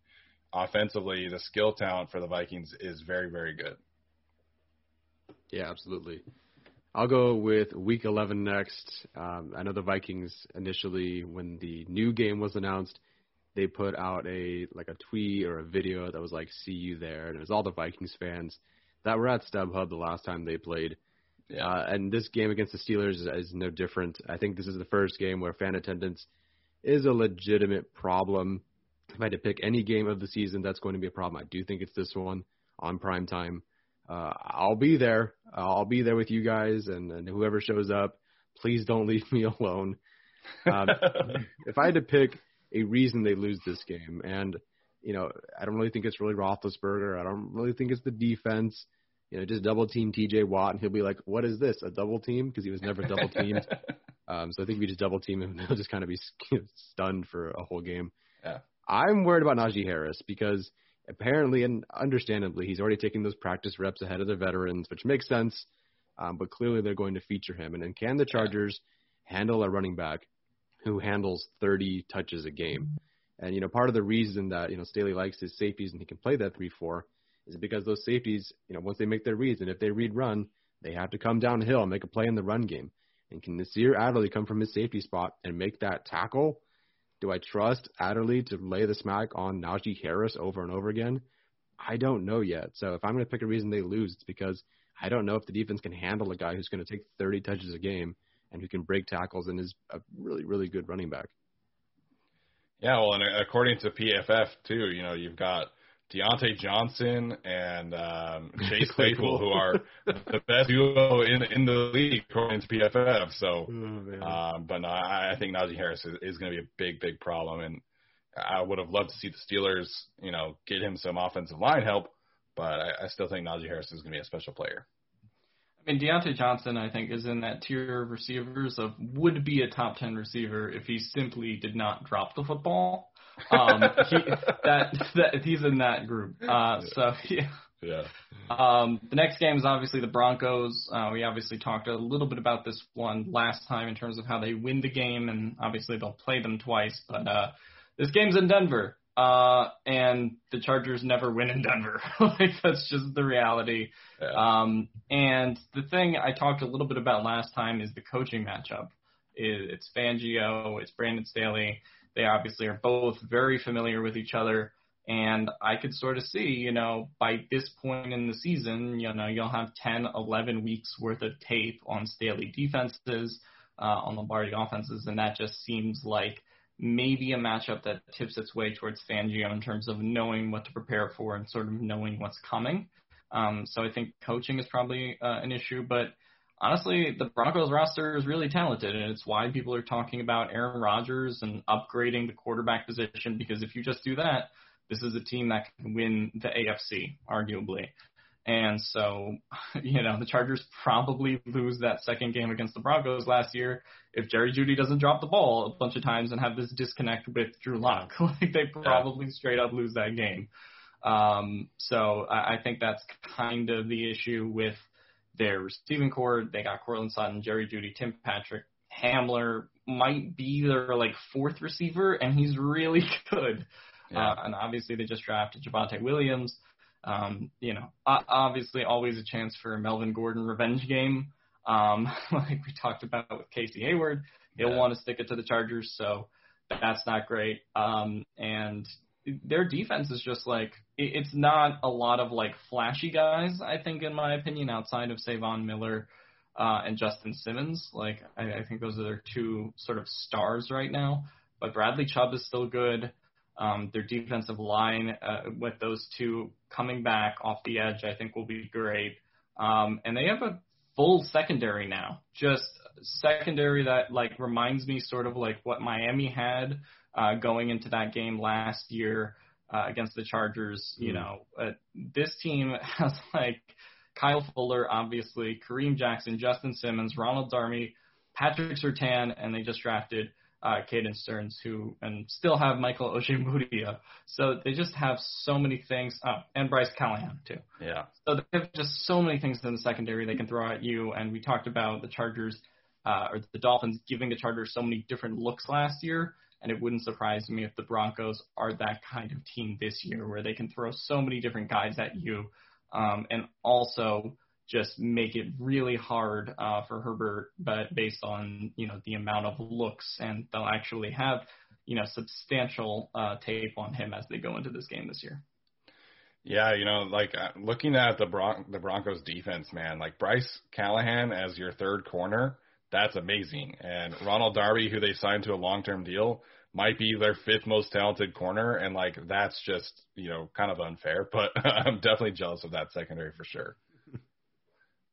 offensively the skill talent for the Vikings is very very good. Yeah, absolutely. I'll go with Week 11 next. Um, I know the Vikings initially, when the new game was announced, they put out a like a tweet or a video that was like "See you there," and it was all the Vikings fans that were at StubHub the last time they played. Yeah. Uh, and this game against the Steelers is, is no different. I think this is the first game where fan attendance is a legitimate problem. If I had to pick any game of the season, that's going to be a problem. I do think it's this one on prime time. uh, I'll be there. I'll be there with you guys and, and whoever shows up. Please don't leave me alone. Um, if I had to pick a reason they lose this game, and you know, I don't really think it's really Roethlisberger. I don't really think it's the defense. You know, just double team T.J. Watt, and he'll be like, "What is this? A double team?" Because he was never double teamed. um, so I think we just double team him, and he'll just kind of be stunned for a whole game. Yeah. I'm worried about Najee Harris because apparently and understandably he's already taking those practice reps ahead of the veterans, which makes sense. Um, but clearly they're going to feature him. And then can the Chargers handle a running back who handles 30 touches a game? And you know, part of the reason that you know Staley likes his safeties and he can play that three-four is because those safeties, you know, once they make their reads and if they read run, they have to come downhill and make a play in the run game. And can Nasir Adderley come from his safety spot and make that tackle? Do I trust Adderley to lay the smack on Najee Harris over and over again? I don't know yet. So if I'm going to pick a reason they lose, it's because I don't know if the defense can handle a guy who's going to take 30 touches a game and who can break tackles and is a really, really good running back. Yeah, well, and according to PFF too, you know, you've got Diontae Johnson and um, Chase Claypool, who are the best duo in in the league according to PFF. So, oh, um, but no, I, I think Najee Harris is, is going to be a big, big problem, and I would have loved to see the Steelers, you know, get him some offensive line help, but I, I still think Najee Harris is going to be a special player. I mean, Diontae Johnson, I think, is in that tier of receivers of would be a top ten receiver if he simply did not drop the football. Um, he, that that he's in that group. Uh, so yeah. Yeah. Um, the next game is obviously the Broncos. Uh, we obviously talked a little bit about this one last time in terms of how they win the game, and obviously they'll play them twice. But uh, this game's in Denver, uh, and the Chargers never win in Denver. like that's just the reality. Yeah. Um, and the thing I talked a little bit about last time is the coaching matchup. It's Fangio, it's Brandon Staley. They obviously are both very familiar with each other. And I could sort of see, you know, by this point in the season, you know, you'll have 10, 11 weeks worth of tape on Staley defenses, uh, on Lombardi offenses, and that just seems like maybe a matchup that tips its way towards Fangio in terms of knowing what to prepare for and sort of knowing what's coming. Um, so I think coaching is probably uh, an issue, but honestly, the Broncos roster is really talented, and it's why people are talking about Aaron Rodgers and upgrading the quarterback position. Because if you just do that, this is a team that can win the AFC, arguably. And so, you know, the Chargers probably lose that second game against the Broncos last year if Jerry Jeudy doesn't drop the ball a bunch of times and have this disconnect with Drew Lock. like they probably straight up lose that game. Um, so I, I think that's kind of the issue with their receiving corps. They got Courtland Sutton, Jerry Jeudy, Tim Patrick, Hamler might be their like fourth receiver, and he's really good. Yeah. Uh, and obviously they just drafted Javonte Williams. Um, you know, obviously always a chance for a Melvin Gordon revenge game. Um, like we talked about with Casey Hayward, he'll yeah. want to stick it to the Chargers, so that's not great. Um, and their defense is just like it's not a lot of like flashy guys. I think, in my opinion, outside of Savon Miller uh, and Justin Simmons, like I, I think those are their two sort of stars right now. But Bradley Chubb is still good. Um, their defensive line uh, with those two coming back off the edge, I think will be great. Um, and they have a full secondary now, just secondary that like reminds me sort of like what Miami had uh, going into that game last year uh, against the Chargers. You mm. know, uh, this team has like Kyle Fuller, obviously, Kareem Jackson, Justin Simmons, Ronald Darby, Patrick Surtain, and they just drafted uh, Caden Sterns, who and still have Michael Ojemudia. So they just have so many things, uh, and Bryce Callahan too. Yeah. So they have just so many things in the secondary they can throw at you. And we talked about the Chargers uh, or the Dolphins giving the Chargers so many different looks last year. And it wouldn't surprise me if the Broncos are that kind of team this year, where they can throw so many different guys at you, um, and also just make it really hard uh, for Herbert, but based on you know the amount of looks, and they'll actually have you know substantial uh, tape on him as they go into this game this year. Yeah, you know, like uh, looking at the Bron- the Broncos defense, man, like Bryce Callahan as your third corner, that's amazing. And Ronald Darby, who they signed to a long term deal, might be their fifth most talented corner, and like that's just you know kind of unfair. But I'm definitely jealous of that secondary for sure.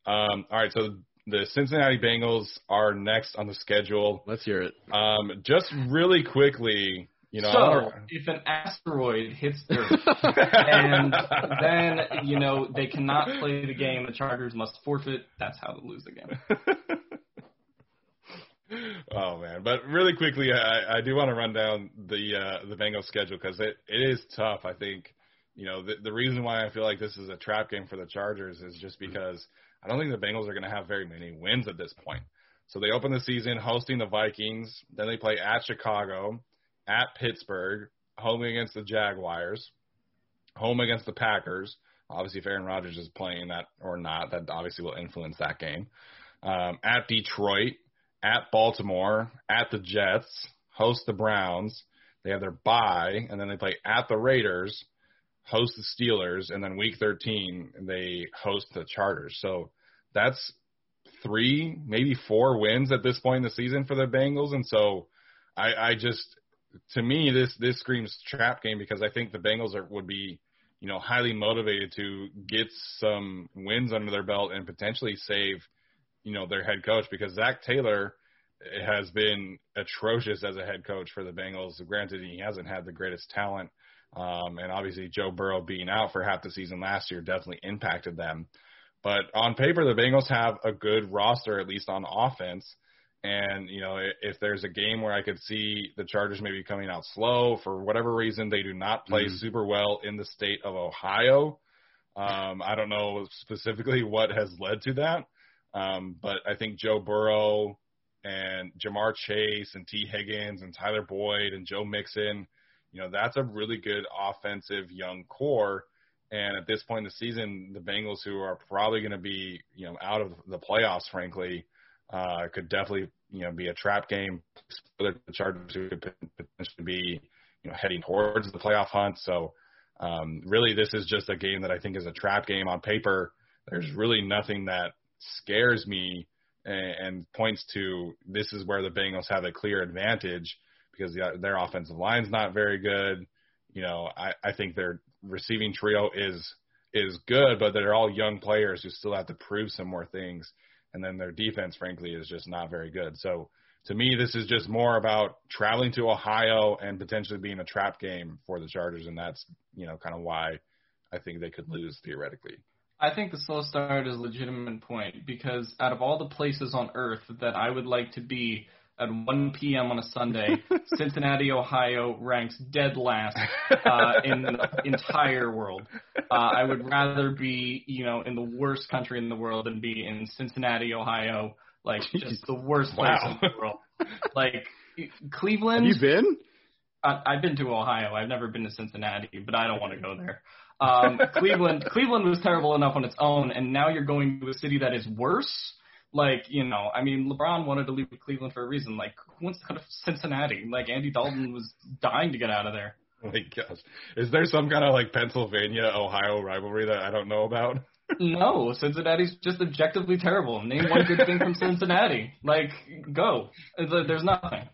Um, all right, so the Cincinnati Bengals are next on the schedule. Let's hear it. Um, just really quickly, you know, so wanna- if an asteroid hits Earth, and then you know they cannot play the game, the Chargers must forfeit. That's how they lose the game. Oh man! But really quickly, I, I do want to run down the uh, the Bengals schedule because it, it is tough. I think you know the the reason why I feel like this is a trap game for the Chargers is just because I don't think the Bengals are going to have very many wins at this point. So they open the season hosting the Vikings, then they play at Chicago, at Pittsburgh, home against the Jaguars, home against the Packers. Obviously, if Aaron Rodgers is playing that or not, that obviously will influence that game. Um, at Detroit, at Baltimore, at the Jets, host the Browns. They have their bye, and then they play at the Raiders, host the Steelers, and then Week 13 they host the Chargers. So that's three, maybe four wins at this point in the season for the Bengals, and so I, I just to me this this screams trap game because I think the Bengals are would be you know highly motivated to get some wins under their belt and potentially save you know their head coach because Zac Taylor has been atrocious as a head coach for the Bengals. Granted, he hasn't had the greatest talent, um, and obviously Joe Burrow being out for half the season last year definitely impacted them. But on paper, the Bengals have a good roster, at least on offense. And you know, if there's a game where I could see the Chargers maybe coming out slow for whatever reason, they do not play Mhm. super well in the state of Ohio. Um, I don't know specifically what has led to that, um, but I think Joe Burrow and Ja'Marr Chase and Tee Higgins and Tyler Boyd and Joe Mixon, you know, that's a really good offensive young core. And at this point in the season, the Bengals, who are probably going to be, you know, out of the playoffs, frankly, uh, could definitely, you know, be a trap game for the Chargers who could potentially be, you know, heading towards the playoff hunt. So, um, really, this is just a game that I think is a trap game on paper. There's really nothing that scares me and, points to this is where the Bengals have a clear advantage because the, their offensive line's not very good. You know, I, I think their receiving trio is is good, but they're all young players who still have to prove some more things. And then their defense, frankly, is just not very good. So to me, this is just more about traveling to Ohio and potentially being a trap game for the Chargers, and that's you know kind of why I think they could lose theoretically. I think the slow start is a legitimate point because out of all the places on earth that I would like to be at 1 p.m. on a Sunday, Cincinnati, Ohio ranks dead last uh, in the entire world. Uh, I would rather be, you know, in the worst country in the world than be in Cincinnati, Ohio, like just the worst place Wow. in the world. Like Have Cleveland. you been? I, I've been to Ohio. I've never been to Cincinnati, but I don't want to go there. Um, Cleveland, Cleveland was terrible enough on its own, and now you're going to a city that is worse. Like, you know, I mean, LeBron wanted to leave Cleveland for a reason. Like, who wants to go to Cincinnati? Like, Andy Dalton was dying to get out of there. Oh my gosh, is there some kind of like Pennsylvania Ohio rivalry that I don't know about? No, Cincinnati's just objectively terrible. Name one good thing from Cincinnati. Like, go. There's nothing.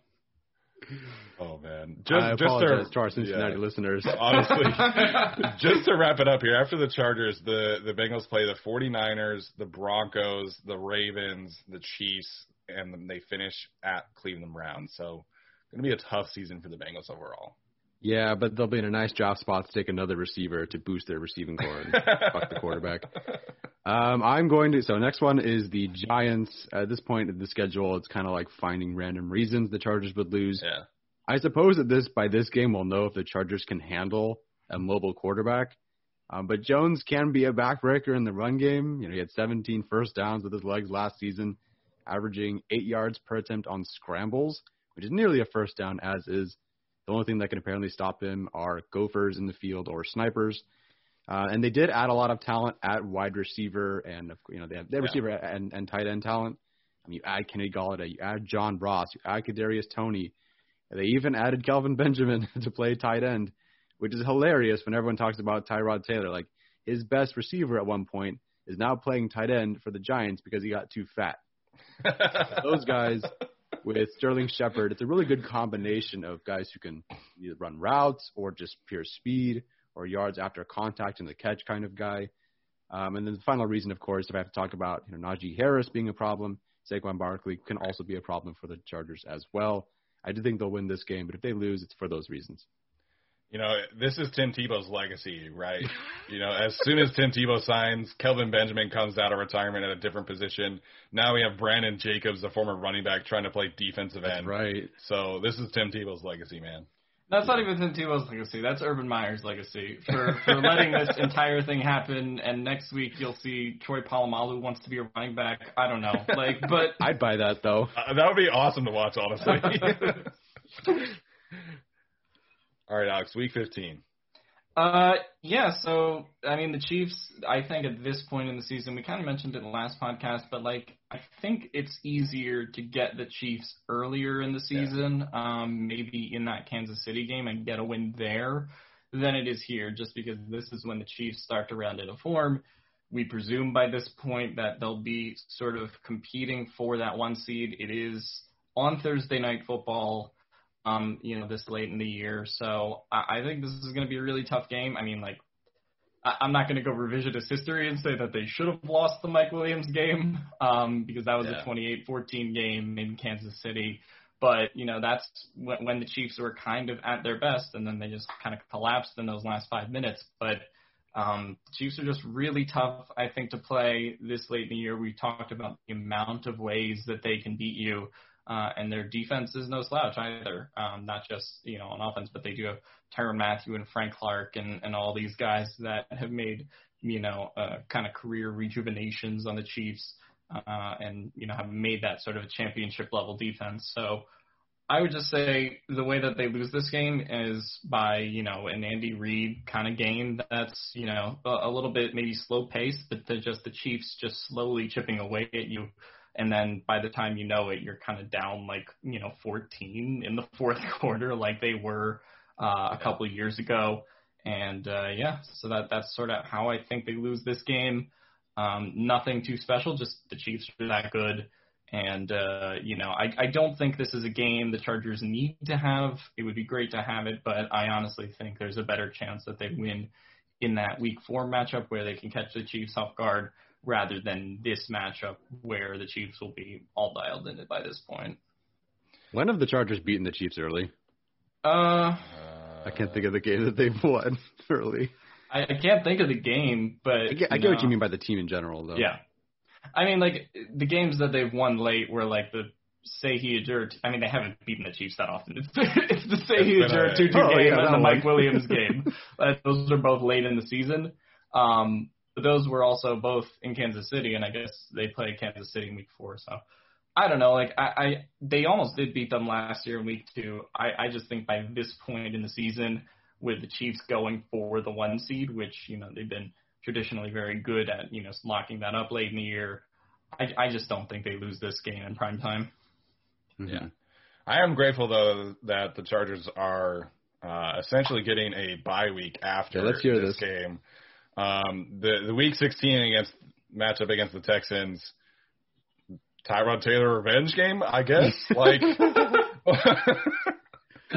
Oh man, I just just apologize to, to our Cincinnati yeah. listeners. honestly, just to wrap it up here, after the Chargers, the, the Bengals play the 49ers, the Broncos, the Ravens, the Chiefs, and then they finish at Cleveland Browns. So, going to be a tough season for the Bengals overall. Yeah, but they'll be in a nice job spot to take another receiver to boost their receiving corps and fuck the quarterback. Um, I'm going to. So next one is the Giants. At this point of the schedule, it's kind of like finding random reasons the Chargers would lose. Yeah. I suppose that this by this game we'll know if the Chargers can handle a mobile quarterback. Um, but Jones can be a backbreaker in the run game. You know, he had 17 first downs with his legs last season, averaging eight yards per attempt on scrambles, which is nearly a first down as is. The only thing that can apparently stop him are gophers in the field or snipers. Uh, and they did add a lot of talent at wide receiver, and you know they have they have Yeah. receiver and, and tight end talent. I mean, you add Kenny Golladay, you add John Ross, you add Kadarius Toney. They even added Kelvin Benjamin to play tight end, which is hilarious when everyone talks about Tyrod Taylor. Like his best receiver at one point is now playing tight end for the Giants because he got too fat. Those guys with Sterling Shepard, it's a really good combination of guys who can either run routes or just pure speed or yards after contact and the catch kind of guy. Um, and then the final reason, of course, if I have to talk about you know Najee Harris being a problem, Saquon Barkley can also be a problem for the Chargers as well. I do think they'll win this game, but if they lose, it's for those reasons. You know, this is Tim Tebow's legacy, right? you know, as soon as Tim Tebow signs, Kelvin Benjamin comes out of retirement at a different position. Now we have Brandon Jacobs, the former running back, trying to play defensive end. That's right. So this is Tim Tebow's legacy, man. That's not even Tim Tebow's legacy. That's Urban Meyer's legacy for for letting this entire thing happen. And next week you'll see Troy Polamalu wants to be a running back. I don't know, like, but I'd buy that though. Uh, that would be awesome to watch, honestly. All right, Alex, week 15. Uh, yeah. So I mean, the Chiefs. I think at this point in the season, we kind of mentioned it in the last podcast, but like, I think it's easier to get the Chiefs earlier in the season, yeah. um, maybe in that Kansas City game and get a win there, than it is here, just because this is when the Chiefs start to round into form. We presume by this point that they'll be sort of competing for that one seed. It is on Thursday night football um, you know, this late in the year. So I, I think this is going to be a really tough game. I mean, like, I, I'm not going to go revisionist history and say that they should have lost the Mike Williams game um, because that was yeah. a 28-14 game in Kansas City. But you know, that's when, when the Chiefs were kind of at their best, and then they just kind of collapsed in those last five minutes. But um, Chiefs are just really tough, I think, to play this late in the year. We talked about the amount of ways that they can beat you. Uh, and their defense is no slouch either. Um, not just you know on offense, but they do have Tyrann Mathieu and Frank Clark and and all these guys that have made you know uh, kind of career rejuvenations on the Chiefs, uh, and you know have made that sort of a championship level defense. So. I would just say the way that they lose this game is by, you know, an Andy Reid kind of game that's, you know, a, a little bit maybe slow paced, but to just the Chiefs just slowly chipping away at you and then by the time you know it, you're kind of down like you know 14 in the fourth quarter, like they were uh, a couple of years ago. And uh, yeah, so that that's sort of how I think they lose this game. Um, nothing too special, just the Chiefs are that good. And uh, you know, I, I don't think this is a game the Chargers need to have. It would be great to have it, but I honestly think there's a better chance that they win in that Week Four matchup where they can catch the Chiefs off guard rather than this matchup where the Chiefs will be all dialed in by this point. When have the Chargers beaten the Chiefs early? Uh, I can't think of the game that they've won early. I, I can't think of the game, but I get, I get what you mean by the team in general, though. Yeah, I mean like the games that they've won late were like the Sehi Ajur. I mean they haven't beaten the Chiefs that often. It's, it's the Sehi Ajur two two oh, game yeah, and the Mike Williams game. those are both late in the season. Um, but those were also both in Kansas City, and I guess they play Kansas City in Week Four. So I don't know. Like I, I they almost did beat them last year in Week Two. I, I just think by this point in the season, with the Chiefs going for the one seed, which you know they've been traditionally very good at, you know, locking that up late in the year. I, I just don't think they lose this game in prime time. Mm-hmm. Yeah. I am grateful though that the Chargers are uh, essentially getting a bye week after yeah, let's hear this, this game. Um, the the week 16 against matchup against the Texans, Tyrod Taylor revenge game, I guess. Like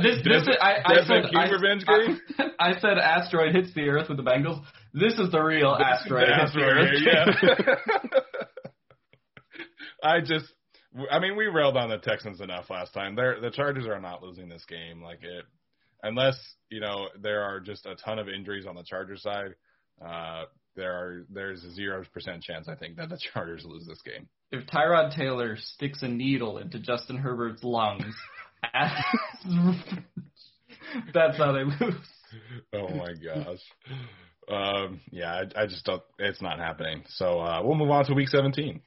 this, this is, I, I said I, revenge game. I, I, said asteroid hits the Earth with the Bengals. This is the real this asteroid the hits asteroid, the Earth. Yeah. I just, I mean, we railed on the Texans enough last time. They're, the Chargers are not losing this game. Like it, unless you know there are just a ton of injuries on the Chargers side uh, there are there's a zero percent chance I think that the Chargers lose this game. If Tyrod Taylor sticks a needle into Justin Herbert's lungs, that's how they lose. Oh my gosh. Um, yeah, I, I, just don't. It's not happening. So uh, we'll move on to Week 17.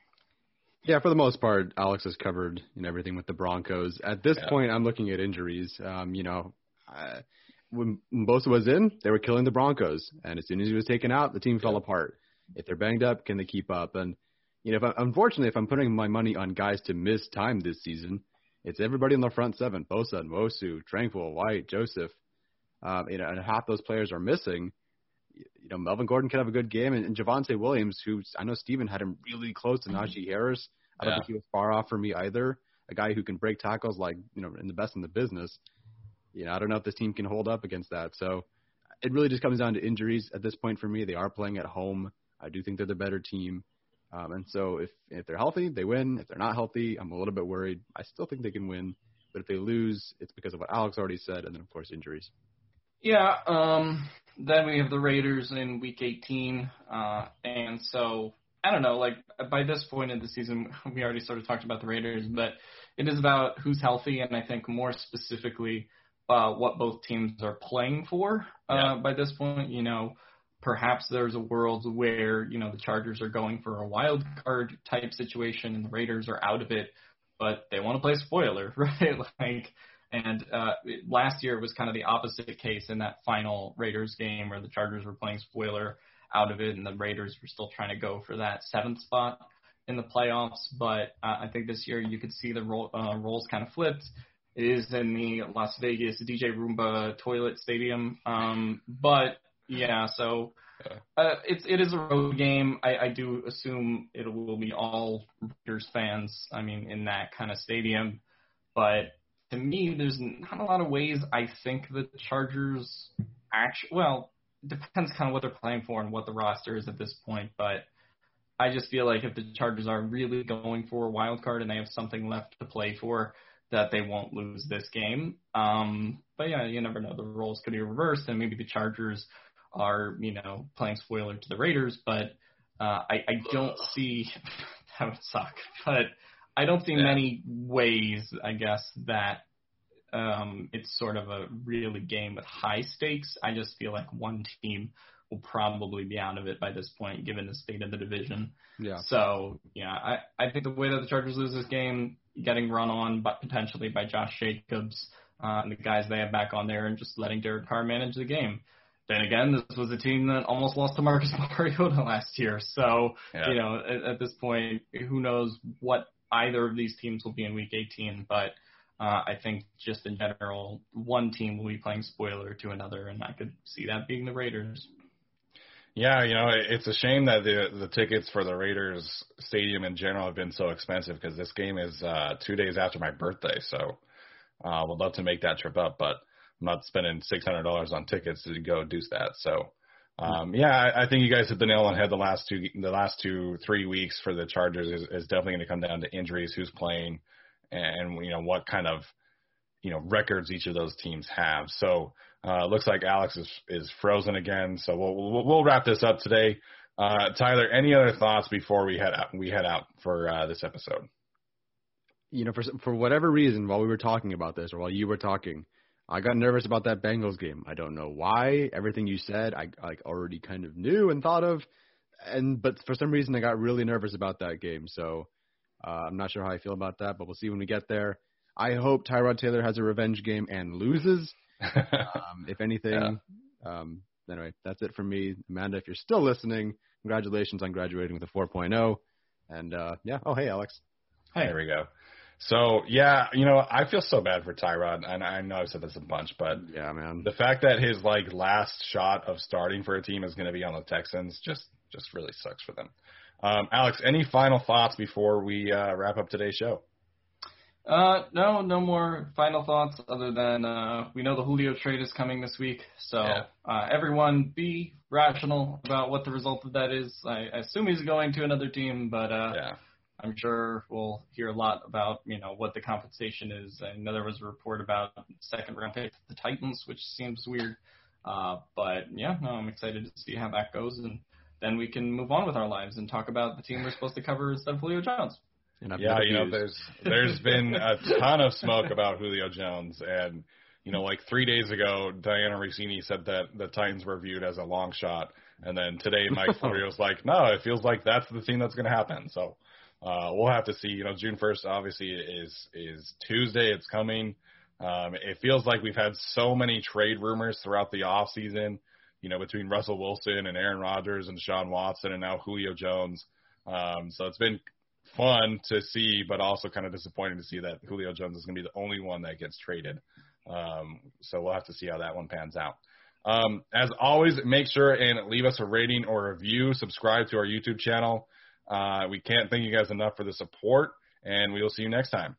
Yeah, for the most part, Alex has covered you know, everything with the Broncos. At this yeah. point, I'm looking at injuries. Um, you know, I, when Bosa was in, they were killing the Broncos, and as soon as he was taken out, the team fell apart. If they're banged up, can they keep up? And you know, if I, unfortunately, if I'm putting my money on guys to miss time this season, it's everybody in the front seven: Bosa, Nwosu, Tranquill, White, Joseph. Um, you know, and half those players are missing. You know, Melvin Gordon could have a good game, and, and Javonte Williams, who I know Steven had him really close to Najee Harris. I don't Yeah. think he was far off for me either. A guy who can break tackles like you know, in the best in the business you know, I don't know if this team can hold up against that. So it really just comes down to injuries at this point for me. They are playing at home. I do think they're the better team. Um, and so if if they're healthy, they win. If they're not healthy, I'm a little bit worried. I still think they can win, but if they lose, it's because of what Alex already said, and then of course injuries. Yeah. Um. Then we have the Raiders in Week 18, uh, and so I don't know. Like by this point in the season, we already sort of talked about the Raiders, but it is about who's healthy, and I think more specifically, uh, what both teams are playing for. Uh, yeah. By this point, you know, perhaps there's a world where you know the Chargers are going for a wild card type situation, and the Raiders are out of it, but they want to play spoiler, right? like. And uh, last year it was kind of the opposite case in that final Raiders game where the Chargers were playing spoiler out of it, and the Raiders were still trying to go for that seventh spot in the playoffs. But uh, I think this year you could see the role, uh, roles kind of flipped. It is in the Las Vegas DJ Roomba Toilet Stadium, um, but yeah, so uh, it's it is a road game. I, I do assume it will be all Raiders fans. I mean, in that kind of stadium, but to me, there's not a lot of ways I think the Chargers actually well depends kind of what they're playing for and what the roster is at this point. But I just feel like if the Chargers are really going for a wild card and they have something left to play for, that they won't lose this game. Um, but yeah, you never know. The roles could be reversed, and maybe the Chargers are, you know, playing spoiler to the Raiders. But uh, I, I don't see that would suck. But I don't see yeah. many ways, I guess, that um, it's sort of a really game with high stakes. I just feel like one team will probably be out of it by this point, given the state of the division. Yeah. So yeah, I I think the way that the Chargers lose this game, getting run on, but potentially by Josh Jacobs uh, and the guys they have back on there, and just letting Derek Carr manage the game. Then again, this was a team that almost lost to Marcus Mariota last year. So yeah. you know, at, at this point, who knows what either of these teams will be in Week 18, but uh, I think just in general, one team will be playing spoiler to another, and I could see that being the Raiders. Yeah, you know, it's a shame that the the tickets for the Raiders stadium in general have been so expensive because this game is uh, two days after my birthday, so uh, would love to make that trip up, but I'm not spending six hundred dollars on tickets to go do that. So, um, yeah, I, I think you guys hit the nail on the head. The last two, the last two, three weeks for the Chargers is, is definitely going to come down to injuries, who's playing, and you know what kind of you know records each of those teams have. So uh, looks like Alex is is frozen again. So we'll we'll, we'll wrap this up today. Uh, Tyler, any other thoughts before we head out? We head out for uh, this episode. You know, for for whatever reason, while we were talking about this, or while you were talking, I got nervous about that Bengals game. I don't know why. Everything you said, I like already kind of knew and thought of, and but for some reason, I got really nervous about that game. So uh, I'm not sure how I feel about that, but we'll see when we get there. I hope Tyrod Taylor has a revenge game and loses. um, if anything, yeah. um, anyway, that's it for me. Amanda, if you're still listening, congratulations on graduating with a 4.0. And uh, yeah, oh hey Alex. Hey, there we go. So yeah, you know, I feel so bad for Tyrod, and I know I've said this a bunch, but yeah, man, the fact that his like last shot of starting for a team is going to be on the Texans just just really sucks for them. Um, Alex, any final thoughts before we uh, wrap up today's show? Uh, no, no more final thoughts other than uh, we know the Julio trade is coming this week. So yeah. uh, everyone be rational about what the result of that is. I, I assume he's going to another team, but uh, yeah. I'm sure we'll hear a lot about you know what the compensation is. I know there was a report about second round pick the Titans, which seems weird. Uh, but yeah, no, I'm excited to see how that goes and then we can move on with our lives and talk about the team we're supposed to cover instead of Julio Jones. Yeah, you know, there's there's been a ton of smoke about Julio Jones, and you know, like three days ago, Dianna Russini said that the Titans were viewed as a long shot, and then today Mike Florio's like, no, it feels like that's the thing that's going to happen. So uh, we'll have to see. You know, June first obviously is is Tuesday. It's coming. Um, it feels like we've had so many trade rumors throughout the off season you know, between Russell Wilson and Aaron Rodgers and Sean Watson and now Julio Jones. Um, so it's been fun to see, but also kind of disappointing to see that Julio Jones is going to be the only one that gets traded. Um, so we'll have to see how that one pans out. Um, as always, make sure and leave us a rating or review. Subscribe to our YouTube channel. Uh, we can't thank you guys enough for the support, and we will see you next time.